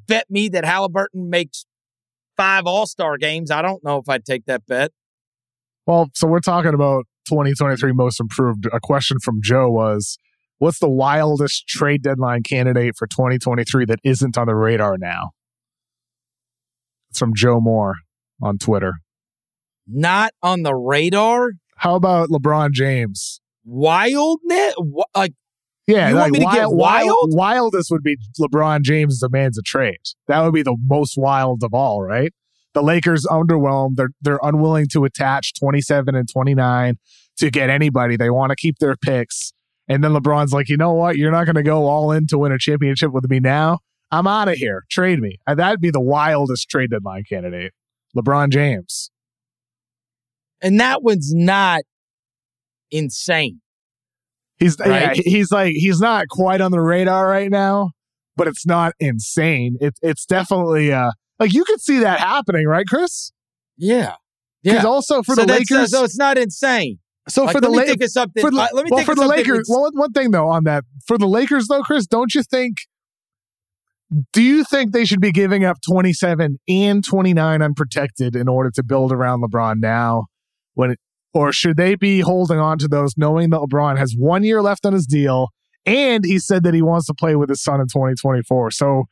[SPEAKER 4] bet me that Halliburton makes five All Star games, I don't know if I'd take that bet.
[SPEAKER 5] Well, so we're talking about 2023 most improved. A question from Joe was, what's the wildest trade deadline candidate for 2023 that isn't on the radar now? It's from Joe Moore on Twitter.
[SPEAKER 4] Not on the radar.
[SPEAKER 5] How about LeBron James?
[SPEAKER 4] Wildness, like
[SPEAKER 5] Yeah,
[SPEAKER 4] You want
[SPEAKER 5] like
[SPEAKER 4] me to get wild?
[SPEAKER 5] Wildest would be LeBron James demands a trade. That would be the most wild of all, right? The Lakers underwhelmed. They're they're unwilling to attach 27 and 29 to get anybody. They want to keep their picks. And then LeBron's like, you know what? You're not going to go all in to win a championship with me now. I'm out of here. Trade me. That'd be the wildest trade deadline candidate. LeBron James.
[SPEAKER 4] And that one's not insane.
[SPEAKER 5] He's yeah, he's like he's not quite on the radar right now, but it's not insane. It, it's definitely uh like you could see that happening, right, Chris?
[SPEAKER 4] Yeah. Yeah.
[SPEAKER 5] also for
[SPEAKER 4] so
[SPEAKER 5] the
[SPEAKER 4] uh,
[SPEAKER 5] Lakers,
[SPEAKER 4] so it's not insane.
[SPEAKER 5] so
[SPEAKER 4] Like,
[SPEAKER 5] for the La- for the,
[SPEAKER 4] uh, let me
[SPEAKER 5] well,
[SPEAKER 4] think
[SPEAKER 5] for the Lakers,
[SPEAKER 4] that's-
[SPEAKER 5] well, one thing though on that for the Lakers though, Chris, don't you think? Do you think they should be giving up 27 and 29 unprotected in order to build around LeBron now? When it, or should they be holding on to those knowing that LeBron has one year left on his deal and he said that he wants to play with his son in 2024? So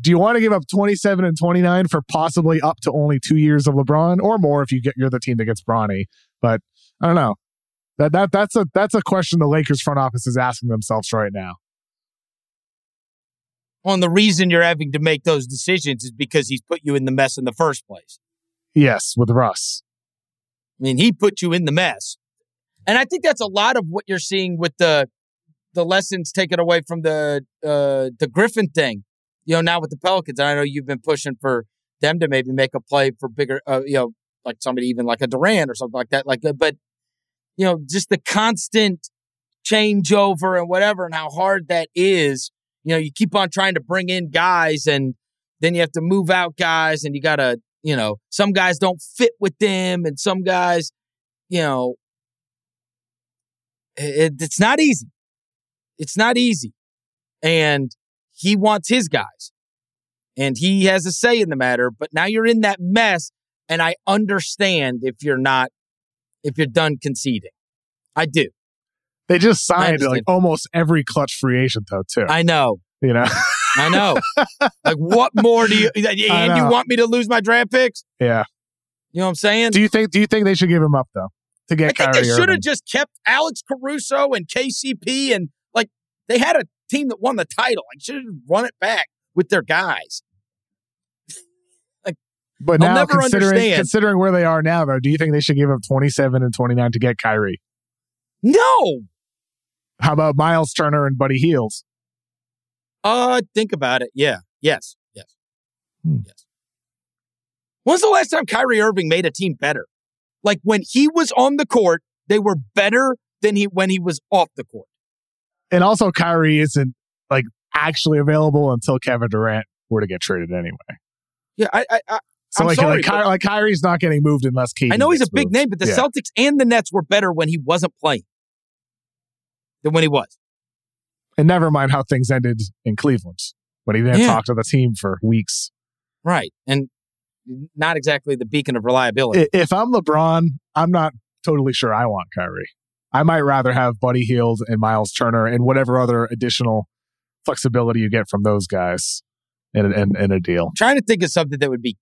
[SPEAKER 5] do you want to give up 27 and 29 for possibly up to only two years of LeBron or more if you get you're the team that gets Bronny? But I don't know. That that that's a that's a question the Lakers front office is asking themselves right now.
[SPEAKER 4] on the reason you're having to make those decisions is because he's put you in the mess in the first place.
[SPEAKER 5] Yes, with Russ.
[SPEAKER 4] I mean, he put you in the mess. And I think that's a lot of what you're seeing with the the lessons taken away from the uh the Griffin thing. You know, now with the Pelicans, and I know you've been pushing for them to maybe make a play for bigger uh, you know, like somebody even like a Durant or something like that. Like uh, but you know, just the constant changeover and whatever and how hard that is. You know, you keep on trying to bring in guys and then you have to move out guys and you got to, you know, some guys don't fit with them and some guys, you know, it, it's not easy. It's not easy. And he wants his guys and he has a say in the matter, but now you're in that mess and I understand if you're not, if you're done conceding. I do.
[SPEAKER 5] They just signed like almost every clutch free agent though too.
[SPEAKER 4] I know.
[SPEAKER 5] you know.
[SPEAKER 4] I know. like, what more do you, and you want me to lose my draft picks?
[SPEAKER 5] yeah.
[SPEAKER 4] You know what I'm saying?
[SPEAKER 5] Do you think do you think they should give him up though to get
[SPEAKER 4] I
[SPEAKER 5] get
[SPEAKER 4] think
[SPEAKER 5] Kyrie
[SPEAKER 4] they should have just kept Alex Caruso and KCP and like they had a team that won the title. Like should have run it back with their guys.
[SPEAKER 5] Like, but
[SPEAKER 4] I'll
[SPEAKER 5] now
[SPEAKER 4] never
[SPEAKER 5] considering
[SPEAKER 4] understand.
[SPEAKER 5] considering where they are now though, do you think they should give up 27 and 29 to get Kyrie?
[SPEAKER 4] No.
[SPEAKER 5] How about Miles Turner and Buddy Hield?
[SPEAKER 4] Uh think about it. Yeah. Yes. Yes.
[SPEAKER 5] Hmm.
[SPEAKER 4] Yes. When's the last time Kyrie Irving made a team better? Like when he was on the court, they were better than he when he was off the court.
[SPEAKER 5] And also Kyrie isn't like actually available until Kevin Durant were to get traded anyway.
[SPEAKER 4] Yeah, I I, I
[SPEAKER 5] So
[SPEAKER 4] I'm
[SPEAKER 5] like,
[SPEAKER 4] sorry,
[SPEAKER 5] like, Ky- like Kyrie's not getting moved unless KD
[SPEAKER 4] I know he's a big
[SPEAKER 5] moved.
[SPEAKER 4] name, but the
[SPEAKER 5] Yeah.
[SPEAKER 4] Celtics and the Nets were better when he wasn't playing than when he was.
[SPEAKER 5] And never mind how things ended in Cleveland when he didn't
[SPEAKER 4] Yeah.
[SPEAKER 5] talk to the team for weeks.
[SPEAKER 4] Right. And not exactly the beacon of reliability.
[SPEAKER 5] If I'm LeBron, I'm not totally sure I want Kyrie. I might rather have Buddy Hield and Miles Turner and whatever other additional flexibility you get from those guys in, a- in, in a deal.
[SPEAKER 4] trying to think of something that would be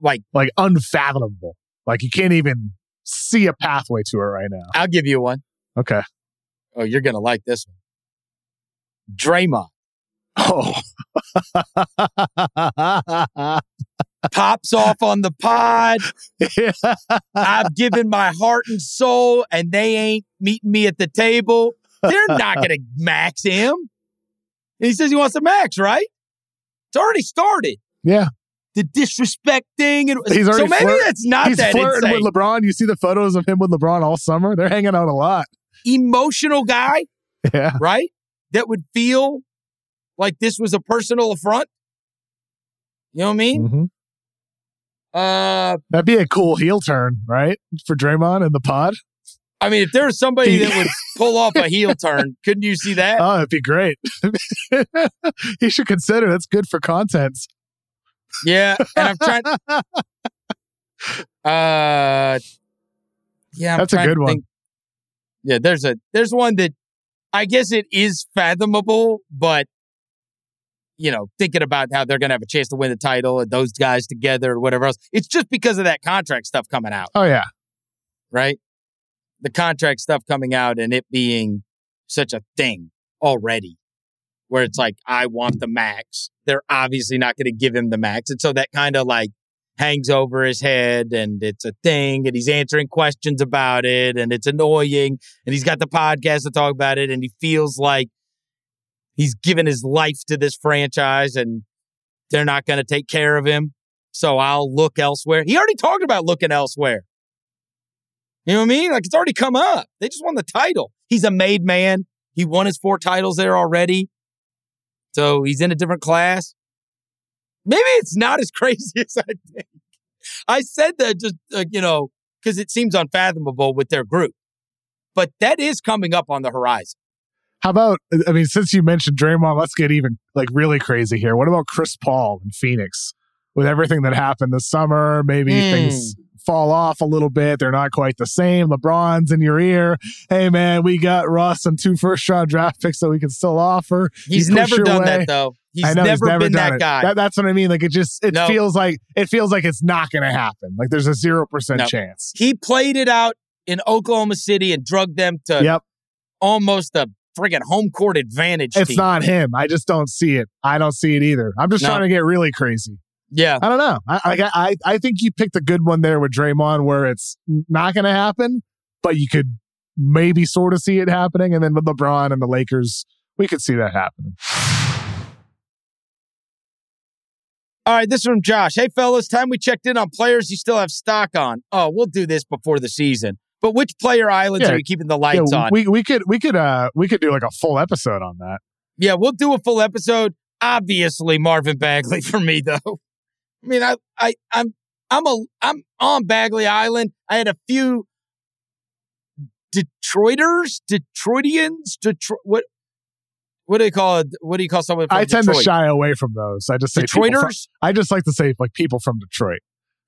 [SPEAKER 4] like,
[SPEAKER 5] Like unfathomable. Like you can't even see a pathway to it right now.
[SPEAKER 4] I'll give you one.
[SPEAKER 5] Okay.
[SPEAKER 4] Oh, you're going to like this one. Draymond
[SPEAKER 5] Oh.
[SPEAKER 4] pops off on the pod. I've given my heart and soul, and they ain't meeting me at the table. They're not going to max him. And he says he wants to max, right? It's already started.
[SPEAKER 5] yeah.
[SPEAKER 4] the disrespecting, and
[SPEAKER 5] He's already so
[SPEAKER 4] maybe
[SPEAKER 5] flirt-
[SPEAKER 4] that's not
[SPEAKER 5] He's
[SPEAKER 4] that
[SPEAKER 5] flirting
[SPEAKER 4] insane.
[SPEAKER 5] with LeBron. You see the photos of him with LeBron all summer. They're hanging out a lot.
[SPEAKER 4] Emotional guy,
[SPEAKER 5] Yeah.
[SPEAKER 4] right? That would feel like this was a personal affront. You know what I mean?
[SPEAKER 5] Mhm.
[SPEAKER 4] Uh,
[SPEAKER 5] That'd be a cool heel turn, right? For Draymond and the pod.
[SPEAKER 4] I mean, if there was somebody that would pull off a heel turn, couldn't you see that?
[SPEAKER 5] Oh, it'd be great. he should consider that's good for content.
[SPEAKER 4] Yeah, and I'm trying. Uh, yeah, I'm
[SPEAKER 5] That's a good one.
[SPEAKER 4] think- Yeah, there's a there's one that I guess it is fathomable, but you know, thinking about how they're gonna have a chance to win the title and those guys together or whatever else. It's just because of that contract stuff coming out,
[SPEAKER 5] Oh yeah.
[SPEAKER 4] right? The contract stuff coming out and it being such a thing already, where it's like, I want the max. They're obviously not going to give him the max. And so that kind of like hangs over his head and it's a thing and he's answering questions about it and it's annoying and he's got the podcast to talk about it and he feels like he's given his life to this franchise and they're not going to take care of him. So I'll look elsewhere. He already talked about looking elsewhere. You know what I mean? Like it's already come up. They just won the title. He's a made man. He won his four titles there already. So he's in a different class. Maybe it's not as crazy as I think. I said that just, uh, you know, because it seems unfathomable with their group. But that is coming up on the horizon.
[SPEAKER 5] How about I mean, since you mentioned Draymond, let's get even like really crazy here. What about Chris Paul in Phoenix? With everything that happened this summer, maybe
[SPEAKER 4] Hmm.
[SPEAKER 5] things fall off a little bit. They're not quite the same. LeBron's in your ear. Hey man, we got Russ and two first round draft picks that we can still offer.
[SPEAKER 4] He's never done
[SPEAKER 5] way.
[SPEAKER 4] that, though. He's
[SPEAKER 5] I know
[SPEAKER 4] never,
[SPEAKER 5] he's never
[SPEAKER 4] been that
[SPEAKER 5] it.
[SPEAKER 4] guy.
[SPEAKER 5] That- that's what I mean. Like it just it
[SPEAKER 4] No.
[SPEAKER 5] feels like it feels like it's not going to happen. Like there's a zero percent
[SPEAKER 4] No.
[SPEAKER 5] chance.
[SPEAKER 4] he played it out in Oklahoma City and drugged them to
[SPEAKER 5] Yep,
[SPEAKER 4] almost a friggin' home court advantage
[SPEAKER 5] it's
[SPEAKER 4] team.
[SPEAKER 5] not him. I just don't see it. I don't see it either. I'm just
[SPEAKER 4] No.
[SPEAKER 5] trying to get really crazy.
[SPEAKER 4] Yeah.
[SPEAKER 5] I don't know. I, I I think you picked a good one there with Draymond, where it's not going to happen, but you could maybe sort of see it happening, and then with LeBron and the Lakers, we could see that happening.
[SPEAKER 4] All right, this is from Josh. Hey, fellas, time we checked in on players you still have stock on. Oh, we'll do this before the season. But which player islands
[SPEAKER 5] Yeah.
[SPEAKER 4] are you keeping the lights
[SPEAKER 5] Yeah,
[SPEAKER 4] on?
[SPEAKER 5] we we could we could uh we could do like a full episode on that.
[SPEAKER 4] yeah, we'll do a full episode. Obviously, Marvin Bagley for me, though. I mean, I, I, I'm, I'm a, I'm on Bagley Island. I had a few Detroiters, Detroitians, Detroit. What, what do you call it? What do you call someone from
[SPEAKER 5] I tend
[SPEAKER 4] Detroit?
[SPEAKER 5] to shy away from those. I just say people from,
[SPEAKER 4] Detroiters,
[SPEAKER 5] I just like to say like people from Detroit.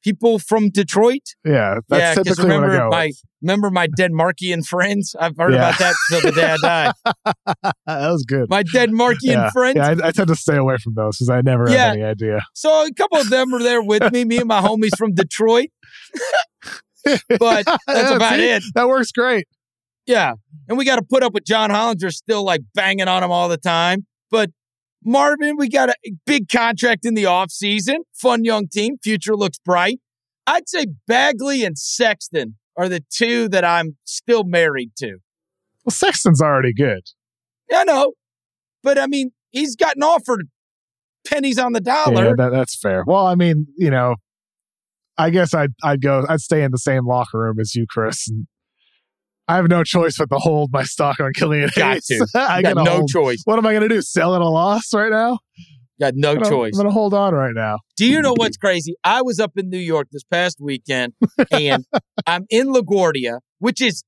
[SPEAKER 4] People from Detroit.
[SPEAKER 5] Yeah, that's
[SPEAKER 4] yeah,
[SPEAKER 5] typically what I
[SPEAKER 4] remember
[SPEAKER 5] go.
[SPEAKER 4] my
[SPEAKER 5] with.
[SPEAKER 4] remember my Denmarkian friends. I've heard
[SPEAKER 5] Yeah.
[SPEAKER 4] about that till the day I die.
[SPEAKER 5] that was good.
[SPEAKER 4] My Denmarkian
[SPEAKER 5] yeah,
[SPEAKER 4] friends.
[SPEAKER 5] yeah I, I tend to stay away from those because I never
[SPEAKER 4] Yeah.
[SPEAKER 5] have any idea.
[SPEAKER 4] So a couple of them were there with me. Me and my homies from Detroit. but that's about
[SPEAKER 5] see?
[SPEAKER 4] it.
[SPEAKER 5] That works great.
[SPEAKER 4] Yeah. And we got to put up with John Hollinger still like banging on him all the time. But Marvin, we got a big contract in the offseason. Fun young team. Future looks bright. I'd say Bagley and Sexton are the two that I'm still married to.
[SPEAKER 5] Well, Sexton's already good.
[SPEAKER 4] I know. But I mean, he's gotten offered pennies on the dollar.
[SPEAKER 5] Yeah, that, that's fair. Well, I mean, you know, I guess I'd I'd go. I'd stay in the same locker room as you, Chris. And I have no choice but to hold my stock on Killian
[SPEAKER 4] Got
[SPEAKER 5] Hayes.
[SPEAKER 4] to.
[SPEAKER 5] I
[SPEAKER 4] got no
[SPEAKER 5] hold-
[SPEAKER 4] choice.
[SPEAKER 5] What am I going to do? Sell at a loss right now?
[SPEAKER 4] Got no
[SPEAKER 5] I'm gonna-
[SPEAKER 4] choice.
[SPEAKER 5] I'm going to hold on right now.
[SPEAKER 4] Do you know what's crazy? I was up in New York this past weekend and I'm in LaGuardia, which is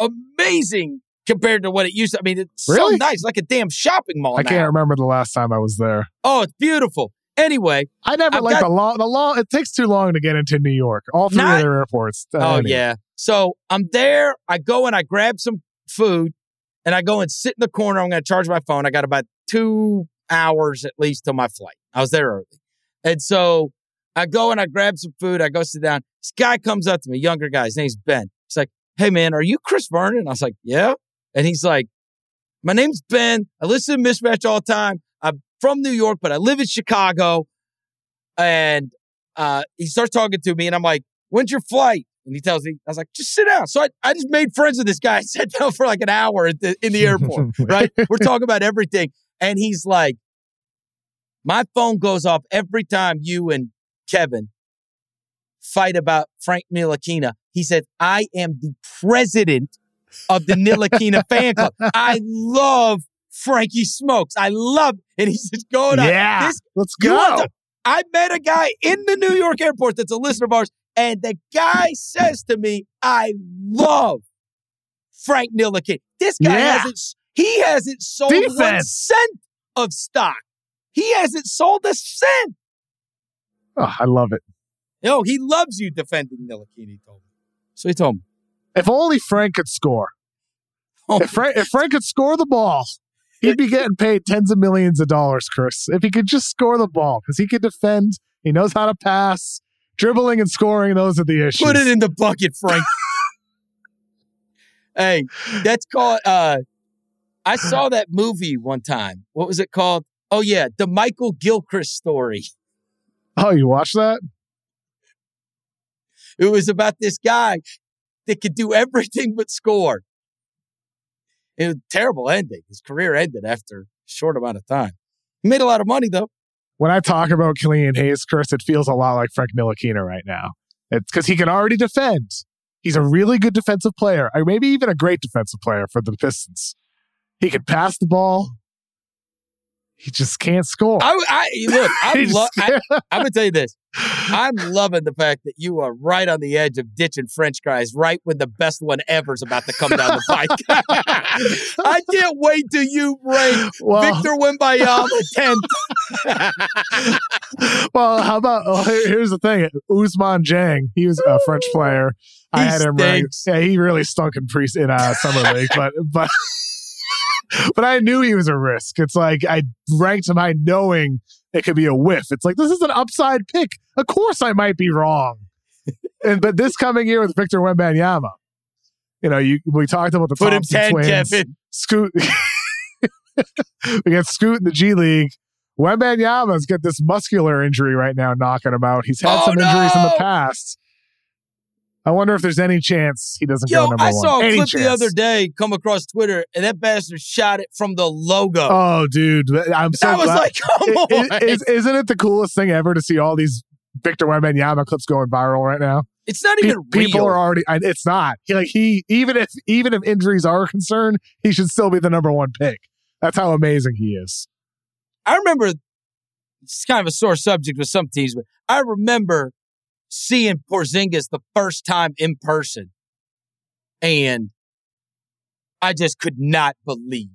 [SPEAKER 4] amazing compared to what it used to. I mean, it's
[SPEAKER 5] Really?
[SPEAKER 4] so nice, like a damn shopping mall
[SPEAKER 5] I
[SPEAKER 4] now.
[SPEAKER 5] can't remember the last time I was there.
[SPEAKER 4] Oh, it's beautiful. Anyway,
[SPEAKER 5] I never
[SPEAKER 4] I've
[SPEAKER 5] like
[SPEAKER 4] got-
[SPEAKER 5] the long. The long. It takes too long to get into New York. All three
[SPEAKER 4] Not-
[SPEAKER 5] other airports. Uh,
[SPEAKER 4] oh
[SPEAKER 5] anyway.
[SPEAKER 4] yeah. So I'm there. I go and I grab some food and I go and sit in the corner. I'm going to charge my phone. I got about two hours at least till my flight. I was there early. And so I go and I grab some food. I go sit down. This guy comes up to me, younger guy. His name's Ben. He's like, Hey man, are you Chris Vernon? I was like, Yeah. And he's like, My name's Ben. I listen to Mismatch all the time. From New York, but I live in Chicago. And uh, he starts talking to me, and I'm like, When's your flight? And he tells me, I was like, just sit down. So I, I just made friends with this guy. I sat down for like an hour the, in the airport, right? We're talking about everything. And he's like, my phone goes off every time you and Kevin fight about Frank Ntilikina. He said, I am the president of the Ntilikina fan club. I love Frankie Smokes. I love, and he's just going on.
[SPEAKER 5] Yeah.
[SPEAKER 4] This,
[SPEAKER 5] Let's go.
[SPEAKER 4] the- I met a guy in the New York airport that's a listener of ours, and the guy says to me, I love Frank Ntilikina. This guy
[SPEAKER 5] Yeah.
[SPEAKER 4] hasn't, he hasn't sold one
[SPEAKER 5] Defense.
[SPEAKER 4] cent of stock. He hasn't sold a cent.
[SPEAKER 5] Oh, I love it.
[SPEAKER 4] No, he loves you defending Ntilikina, he told me. So he told me.
[SPEAKER 5] If only Frank could score.
[SPEAKER 4] Oh,
[SPEAKER 5] If Frank, if Frank could score the ball, he'd be getting paid tens of millions of dollars, Chris. If he could just score the ball, because he could defend, he knows how to pass, dribbling and scoring. Those are the issues.
[SPEAKER 4] Put it in the bucket, Frank. hey, that's called. Uh, I saw that movie one time. What was it called? Oh yeah, the Michael Gilchrist story.
[SPEAKER 5] Oh, you watch that?
[SPEAKER 4] It was about this guy that could do everything but score. It was terrible ending. His career ended after a short amount of time. He made a lot of money though.
[SPEAKER 5] When I talk about Killian Hayes, Chris, it feels a lot like Frank Ntilikina right now. It's because he can already defend. He's a really good defensive player, or maybe even a great defensive player for the Pistons. He can pass the ball. He just can't score.
[SPEAKER 4] I, I look. I'm, lo- I, I'm gonna tell you this. I'm loving the fact that you are right on the edge of ditching French guys right when the best one ever is about to come down the pike. I can't wait till you rank
[SPEAKER 5] well,
[SPEAKER 4] Victor Wembanyama 10th.
[SPEAKER 5] well, how about oh, here's the thing: Ousmane Dieng, he was a French player. I
[SPEAKER 4] He
[SPEAKER 5] had him ranked. Yeah, he really stunk in pre in uh, summer league, but but but I knew he was a risk. It's like I ranked him high, knowing it could be a whiff. It's like this is an upside pick. Of course, I might be wrong. and but this coming year with Victor Wembanyama, you know, you we talked about the
[SPEAKER 4] Put him
[SPEAKER 5] Thompson
[SPEAKER 4] 10,
[SPEAKER 5] twins.
[SPEAKER 4] Kevin.
[SPEAKER 5] Scoot. we got Scoot in the G League. Wembanyama's got this muscular injury right now knocking him out. He's had
[SPEAKER 4] Oh,
[SPEAKER 5] some injuries in the past. I wonder if there's any chance he doesn't
[SPEAKER 4] Yo,
[SPEAKER 5] go number
[SPEAKER 4] I
[SPEAKER 5] one.
[SPEAKER 4] I saw a
[SPEAKER 5] Any
[SPEAKER 4] clip the other day come across Twitter, and that bastard shot it from the logo.
[SPEAKER 5] Oh, dude, I'm so
[SPEAKER 4] I was
[SPEAKER 5] glad.
[SPEAKER 4] like, come
[SPEAKER 5] I-
[SPEAKER 4] on.
[SPEAKER 5] is, isn't it the coolest thing ever to see all these Victor Wembanyama clips going viral right now?
[SPEAKER 4] it's not
[SPEAKER 5] Pe-
[SPEAKER 4] even
[SPEAKER 5] people
[SPEAKER 4] real.
[SPEAKER 5] are already. It's not. He, like he, even if even if injuries are a concern, he should still be the number one pick. That's how amazing he is.
[SPEAKER 4] I remember it's kind of a sore subject with some teams, but I remember seeing Porzingis the first time in person, and I just could not believe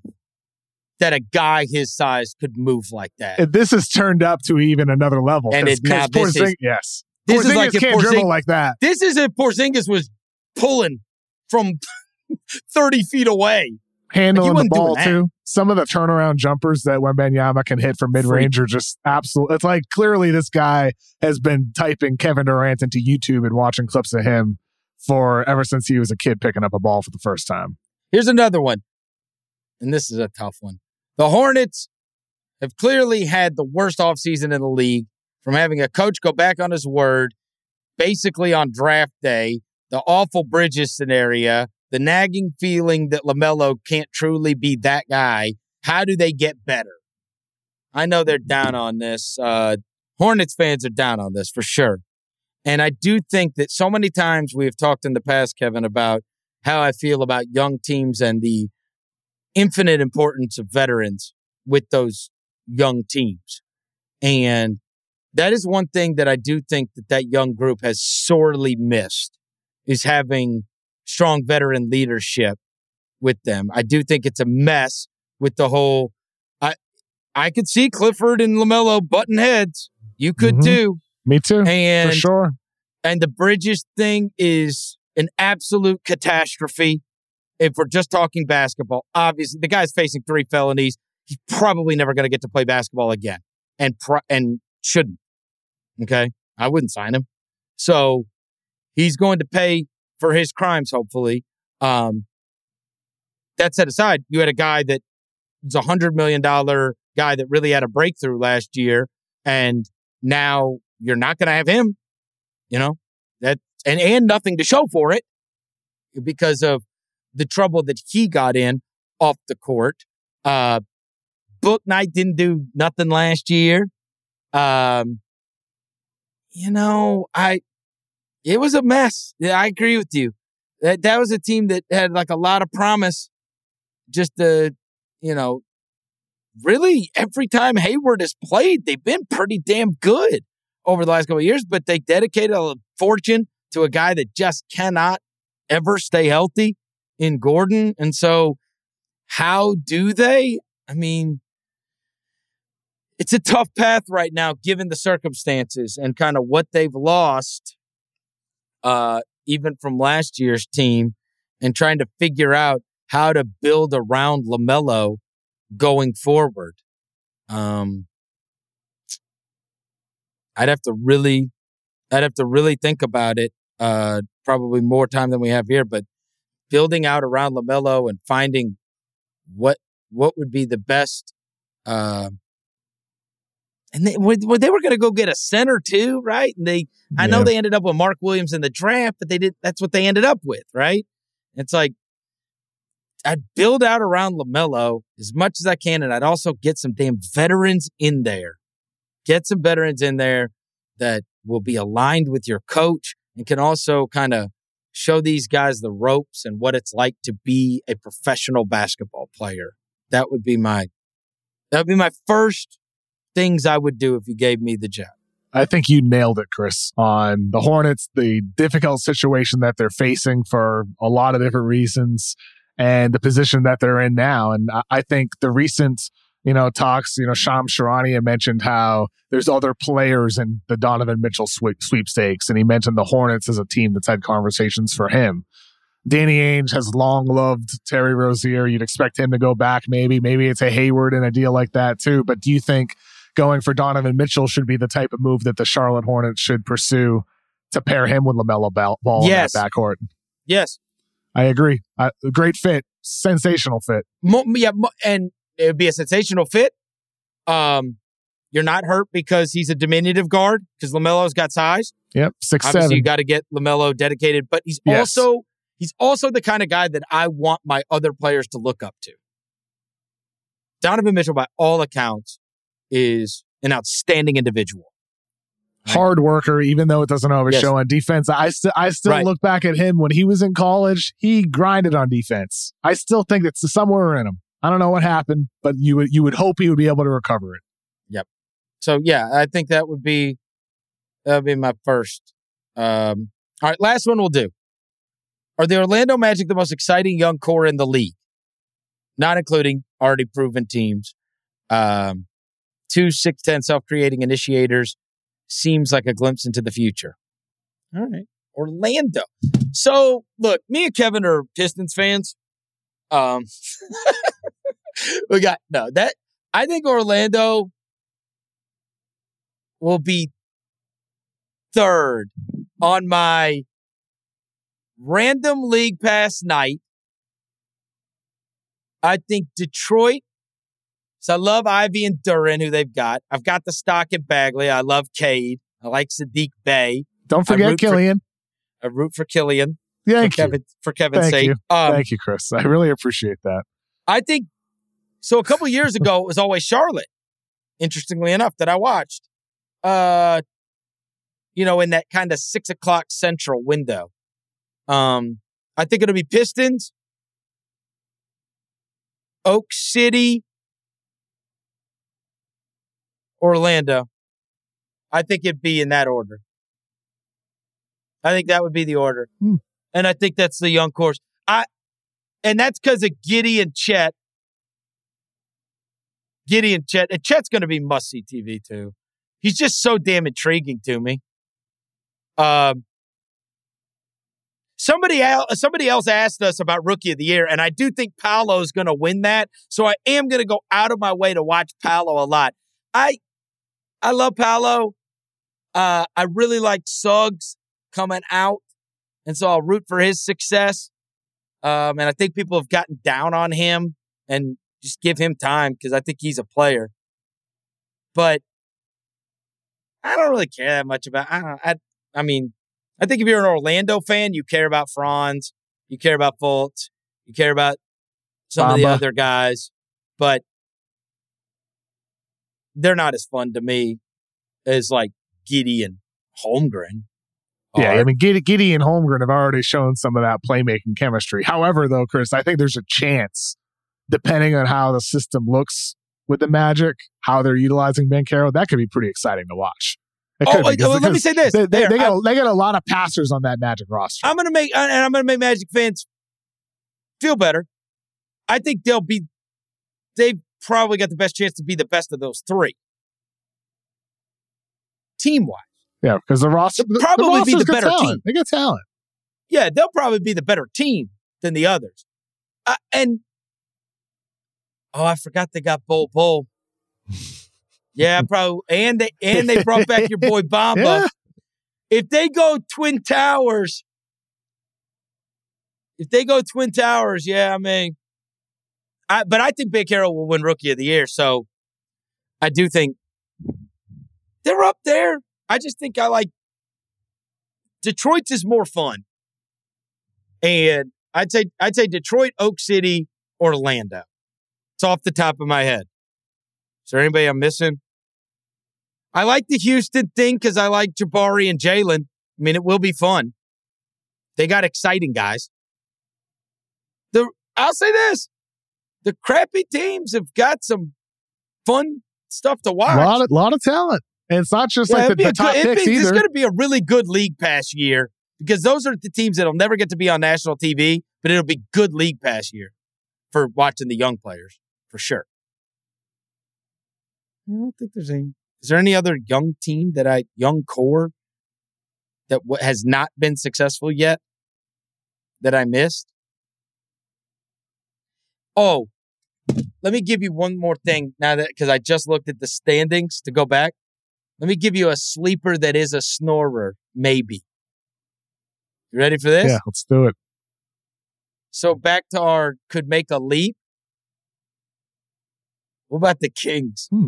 [SPEAKER 4] that a guy his size could move like that.
[SPEAKER 5] And this has turned up to even another level.
[SPEAKER 4] And
[SPEAKER 5] 'cause-
[SPEAKER 4] it- now this is-
[SPEAKER 5] Porzing- yes,
[SPEAKER 4] this is
[SPEAKER 5] Porzingis
[SPEAKER 4] like
[SPEAKER 5] can't
[SPEAKER 4] Porzing-
[SPEAKER 5] dribble like that.
[SPEAKER 4] this is if Porzingis was pulling from thirty feet away.
[SPEAKER 5] Handling the ball too. Some of the turnaround jumpers that Wembanyama can hit from mid range are just absolute. It's like clearly this guy has been typing Kevin Durant into YouTube and watching clips of him for ever since he was a kid picking up a ball for the first time.
[SPEAKER 4] Here's another one, and this is a tough one. The Hornets have clearly had the worst offseason in the league from having a coach go back on his word basically on draft day, the awful Bridges scenario, the nagging feeling that LaMelo can't truly be that guy. How do they get better? I know they're down on this. Uh, Hornets fans are down on this for sure. And I do think that so many times we have talked in the past, Kevin, about how I feel about young teams and the infinite importance of veterans with those young teams. And that is one thing that I do think that that young group has sorely missed is having strong veteran leadership with them. I do think it's a mess with the whole I I could see Clifford and LaMelo button heads. You could
[SPEAKER 5] Mhm.
[SPEAKER 4] too.
[SPEAKER 5] Me too,
[SPEAKER 4] And
[SPEAKER 5] for sure.
[SPEAKER 4] and the Bridges thing is an absolute catastrophe. If we're just talking basketball, obviously the guy's facing three felonies. He's probably never going to get to play basketball again, and pro- and shouldn't. Okay, I wouldn't sign him. So he's going to pay for his crimes, hopefully. Um, that set aside, you had a guy that was a hundred million dollar guy that really had a breakthrough last year, and now you're not going to have him. You know that, and and nothing to show for it because of the trouble that he got in off the court. Uh, Bouknight didn't do nothing last year. Um, you know, I it was a mess. Yeah, I agree with you. That that was a team that had like a lot of promise. Just to, you know, really every time Hayward has played, they've been pretty damn good over the last couple years. But they dedicated a fortune to a guy that just cannot ever stay healthy in Gordon, and so how do they? I mean, it's a tough path right now given the circumstances and kind of what they've lost uh, even from last year's team and trying to figure out how to build around LaMelo going forward. Um, I'd have to really, I'd have to really think about it. Uh, probably more time than we have here, but building out around LaMelo and finding what what would be the best uh, and they, well, they were going to go get a center too, right? And they, I know they ended up with Mark Williams in the draft, but they did. That's what they ended up with, right? It's like I'd build out around Lamelo as much as I can, and I'd also get some damn veterans in there. Get some veterans in there that will be aligned with your coach and can also kind of show these guys the ropes and what it's like to be a professional basketball player. That would be my that would be my first things I would do if you gave me the job.
[SPEAKER 5] I think you nailed it, Chris, on the Hornets, the difficult situation that they're facing for a lot of different reasons and the position that they're in now. And I think the recent, you know, talks, you know, Shams Charania mentioned how there's other players in the Donovan Mitchell sweepstakes. And he mentioned the Hornets as a team that's had conversations for him. Danny Ainge has long loved Terry Rozier. You'd expect him to go back, maybe. Maybe it's a Hayward in a deal like that, too. But do you think going for Donovan Mitchell should be the type of move that the Charlotte Hornets should pursue to pair him with LaMelo Ball, yes. in that backcourt.
[SPEAKER 4] Yes.
[SPEAKER 5] I agree. Uh, great fit. Sensational fit.
[SPEAKER 4] Mo- yeah, mo- and it would be a sensational fit. Um, you're not hurt because he's a diminutive guard because Lamelo's got size.
[SPEAKER 5] Yep, six
[SPEAKER 4] Obviously,
[SPEAKER 5] seven.
[SPEAKER 4] you got to get Lamelo dedicated, but he's yes. also he's also the kind of guy that I want my other players to look up to. Donovan Mitchell, by all accounts, is an outstanding individual.
[SPEAKER 5] Hard worker, even though it doesn't always yes. show on defense. I still I still right. look back at him when he was in college. He grinded on defense. I still think it's somewhere in him. I don't know what happened, but you would you would hope he would be able to recover it.
[SPEAKER 4] Yep. So yeah, I think that would be that would be my first. Um, all right, last one we'll do. Are the Orlando Magic the most exciting young core in the league? Not including already proven teams. Um, two 6'10 self creating initiators seems like a glimpse into the future. All right. Orlando. So, look, me and Kevin are Pistons fans. Um, we got no that. I think Orlando will be third on my random league pass night. I think Detroit so I love Ivey and Duren, who they've got. I've got the stock at Bagley. I love Cade. I like Saddiq Bey.
[SPEAKER 5] Don't forget Killian.
[SPEAKER 4] For, I root for Killian.
[SPEAKER 5] Thank
[SPEAKER 4] for. Kevin, for Kevin's
[SPEAKER 5] Thank
[SPEAKER 4] sake.
[SPEAKER 5] You. Um, Thank you, Chris. I really appreciate that.
[SPEAKER 4] I think so. A couple years ago, it was always Charlotte. Interestingly enough, that I watched. Uh, you know, in that kind of six o'clock central window. Um, I think it'll be Pistons, Oak City, Orlando. I think it'd be in that order. I think that would be the order. Hmm. And I think that's the young course. I and that's because of Giddey and Chet. Giddey and Chet. And Chet's gonna be must see TV too. He's just so damn intriguing to me. Um Somebody else, somebody else asked us about Rookie of the Year, and I do think Paolo is going to win that. So I am going to go out of my way to watch Paolo a lot. I I love Paolo. Uh, I really like Suggs coming out, and so I'll root for his success. Um, and I think people have gotten down on him, and just give him time because I think he's a player. But I don't really care that much about. I, I, I mean, I think if you're an Orlando fan, you care about Franz, you care about Fultz, you care about some Bamba. of the other guys, but they're not as fun to me as like Giddey and Holmgren.
[SPEAKER 5] Yeah. I mean, Giddey, Giddey and Holmgren have already shown some of that playmaking chemistry. However, though, Chris, I think there's a chance, depending on how the system looks with the Magic, how they're utilizing Banchero, that could be pretty exciting to watch.
[SPEAKER 4] Oh,
[SPEAKER 5] be,
[SPEAKER 4] well, oh, let me say this.
[SPEAKER 5] They, they,
[SPEAKER 4] There,
[SPEAKER 5] they got, a- they got a lot of passers on that Magic roster.
[SPEAKER 4] I'm gonna make and I'm gonna make Magic fans feel better. I think they'll be they've probably got the best chance to be the best of those three. Team wise.
[SPEAKER 5] yeah, because the roster the-
[SPEAKER 4] probably
[SPEAKER 5] the
[SPEAKER 4] be the better
[SPEAKER 5] talent.
[SPEAKER 4] team.
[SPEAKER 5] They got talent.
[SPEAKER 4] Yeah, they'll probably be the better team than the others. Uh, and oh, I forgot they got Bol Bol. Yeah, probably. And they and they brought back your boy Bamba.
[SPEAKER 5] Yeah.
[SPEAKER 4] If they go Twin Towers, if they go Twin Towers, yeah, I mean, I but I think Banchero will win Rookie of the Year. So I do think they're up there. I just think I like Detroit's is more fun. And I'd say I'd say Detroit, Oak City, Orlando. It's off the top of my head. Is there anybody I'm missing? I like the Houston thing because I like Jabari and Jalen. I mean, it will be fun. They got exciting guys. The I'll say this: the crappy teams have got some fun stuff to
[SPEAKER 5] A
[SPEAKER 4] watch.
[SPEAKER 5] lot of, lot of talent. And it's not just
[SPEAKER 4] Yeah,
[SPEAKER 5] like the, the top
[SPEAKER 4] good-
[SPEAKER 5] picks
[SPEAKER 4] be- It's
[SPEAKER 5] either.
[SPEAKER 4] going to be a really good league pass year because those are the teams that'll never get to be on national TV, but it'll be good league pass year for watching the young players for sure. I don't think there's any. Is there any other young team that I young core that w- has not been successful yet that I missed? Oh, let me give you one more thing now that because I just looked at the standings to go back. Let me give you a sleeper that is a snorer, maybe. You ready for this?
[SPEAKER 5] yeah, let's do it.
[SPEAKER 4] So back to our could make a leap. What about the Kings?
[SPEAKER 5] Hmm.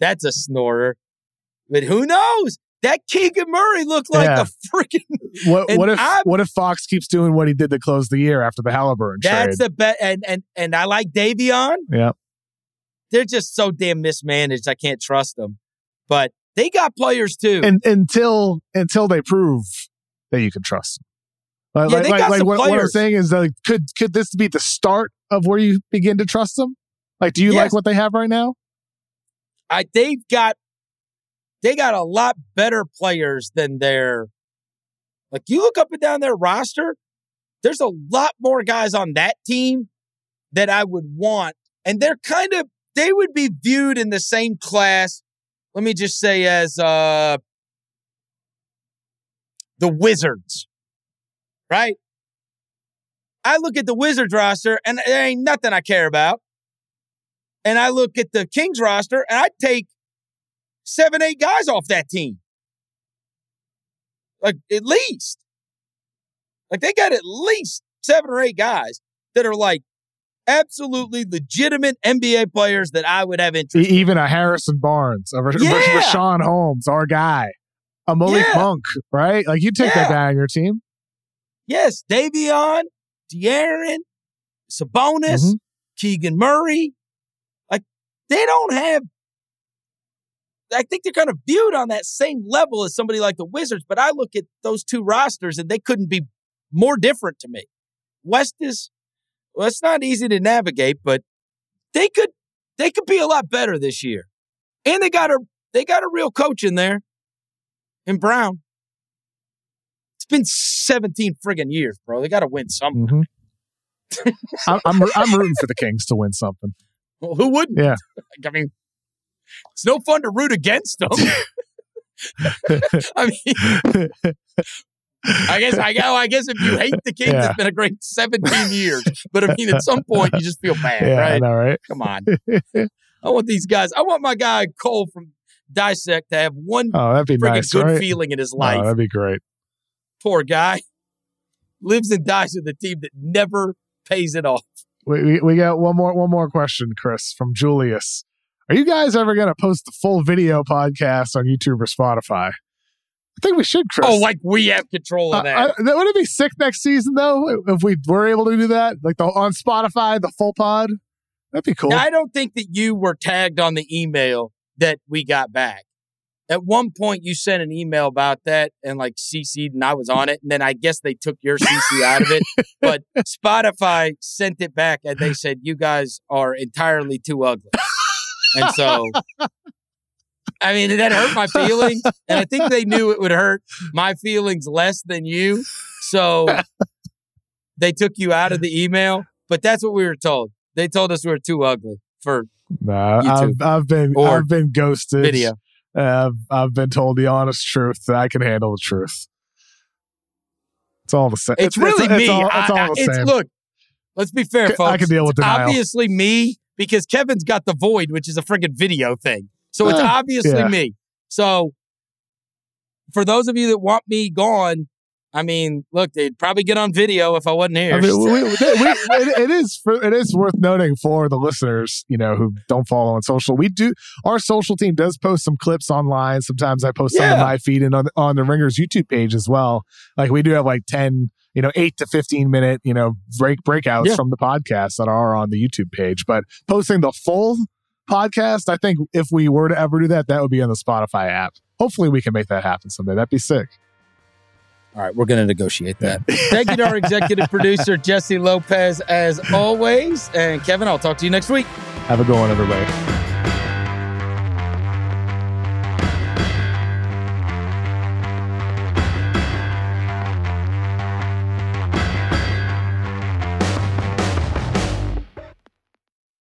[SPEAKER 4] That's a snorer. But who knows? That Keegan Murray looked like
[SPEAKER 5] Yeah.
[SPEAKER 4] a freaking.
[SPEAKER 5] What, what if
[SPEAKER 4] I'm-
[SPEAKER 5] what if Fox keeps doing what he did to close the year after the Halliburton
[SPEAKER 4] That's
[SPEAKER 5] trade?
[SPEAKER 4] the bet. And and and I like Davion.
[SPEAKER 5] yeah,
[SPEAKER 4] They're just so damn mismanaged. I can't trust them. But they got players too.
[SPEAKER 5] and until until they prove that you can trust them. Like,
[SPEAKER 4] Yeah, they
[SPEAKER 5] like,
[SPEAKER 4] got
[SPEAKER 5] like
[SPEAKER 4] some
[SPEAKER 5] what, what I'm saying is like, could could this be the start of where you begin to trust them? Like, do you
[SPEAKER 4] Yes.
[SPEAKER 5] like what they have right now?
[SPEAKER 4] I they've got they got a lot better players than their like you look up and down their roster, there's a lot more guys on that team that I would want. And they're kind of they would be viewed in the same class, let me just say, as uh the Wizards. Right? I look at the Wizards roster and there ain't nothing I care about. And I look at the Kings roster and I take seven, eight guys off that team. Like at least. Like they got at least seven or eight guys that are like absolutely legitimate NBA players that I would have interest.
[SPEAKER 5] Even a Harrison Barnes, a Rash-
[SPEAKER 4] Yeah.
[SPEAKER 5] Richaun Holmes, our guy, a Malik
[SPEAKER 4] Yeah.
[SPEAKER 5] Monk, right? Like you take that guy on your team.
[SPEAKER 4] Yes, Davion, De'Aaron, Sabonis,
[SPEAKER 5] Mhm.
[SPEAKER 4] Keegan Murray. Like they don't have. I think they're kind of viewed on that same level as somebody like the Wizards, but I look at those two rosters and they couldn't be more different to me. West is well, it's not easy to navigate, but they could they could be a lot better this year. And they got a they got a real coach in there in Brown. It's been 17 friggin' years, bro. They got to win something.
[SPEAKER 5] Mhm. I'm, I'm I'm rooting for the Kings to win something.
[SPEAKER 4] Well, who wouldn't?
[SPEAKER 5] Yeah.
[SPEAKER 4] I mean, it's no fun to root against them. I mean, I guess I go. I guess if you hate the Kings,
[SPEAKER 5] Yeah.
[SPEAKER 4] it's been a great 17 years. But I mean, at some point, you just feel bad,
[SPEAKER 5] yeah,
[SPEAKER 4] right?
[SPEAKER 5] know, right?
[SPEAKER 4] Come on. I want these guys. I want my guy Cole from Dissect to have one
[SPEAKER 5] Oh, that'd be
[SPEAKER 4] friggin'
[SPEAKER 5] nice,
[SPEAKER 4] good
[SPEAKER 5] right?
[SPEAKER 4] feeling in his
[SPEAKER 5] Oh,
[SPEAKER 4] life.
[SPEAKER 5] that'd be great.
[SPEAKER 4] Poor guy lives and dies with a team that never pays it off.
[SPEAKER 5] We, we we got one more one more question, Chris, from Julius. Are you guys ever going to post the full video podcast on YouTube or Spotify? I think we should, Chris.
[SPEAKER 4] Oh, like we have control
[SPEAKER 5] Uh,
[SPEAKER 4] of that.
[SPEAKER 5] I- that would it be sick next season though if we were able to do that, like the on Spotify, the full pod? That'd be cool.
[SPEAKER 4] Now, I don't think that you were tagged on the email that we got back. at one point you sent an email about that and like CC'd and I was on it. And then I guess they took your CC out of it. But Spotify sent it back and they said, you guys are entirely too ugly. And so, I mean, that hurt my feelings. And I think they knew it would hurt my feelings less than you. So they took you out of the email. But that's what we were told. They told us we were too ugly for
[SPEAKER 5] Nah,
[SPEAKER 4] YouTube.
[SPEAKER 5] I've, I've been
[SPEAKER 4] Or
[SPEAKER 5] I've been ghosted.
[SPEAKER 4] video.
[SPEAKER 5] Uh, I've, I've been told the honest truth that I can handle the truth. It's all the same.
[SPEAKER 4] It's, really
[SPEAKER 5] it's,
[SPEAKER 4] me.
[SPEAKER 5] It's all, it's all
[SPEAKER 4] I-
[SPEAKER 5] the
[SPEAKER 4] it's-
[SPEAKER 5] same.
[SPEAKER 4] look, let's be fair, folks.
[SPEAKER 5] I can deal with
[SPEAKER 4] It's obviously me because Kevin's got the void, which is a friggin' video thing. So it's
[SPEAKER 5] Uh,
[SPEAKER 4] obviously
[SPEAKER 5] yeah.
[SPEAKER 4] me. So for those of you that want me gone, I mean, look, they'd probably get on video if I wasn't here.
[SPEAKER 5] I mean, we, we, we, it, it is for, it is worth noting for the listeners, you know, who don't follow on social. We do our social team does post some clips online. Sometimes I post some
[SPEAKER 4] Yeah.
[SPEAKER 5] on my feed and on on the Ringers YouTube page as well. Like we do have like ten, you know, eight to fifteen minute, you know, break breakouts
[SPEAKER 4] Yeah.
[SPEAKER 5] from the podcast that are on the YouTube page. But posting the full podcast, I think if we were to ever do that, that would be on the Spotify app. Hopefully, we can make that happen someday. That'd be sick.
[SPEAKER 4] All right, we're going to negotiate that. Thank you to our executive producer, Jessie Lopez, as always. And Kevin, I'll talk to you next week.
[SPEAKER 5] Have a good one, everybody.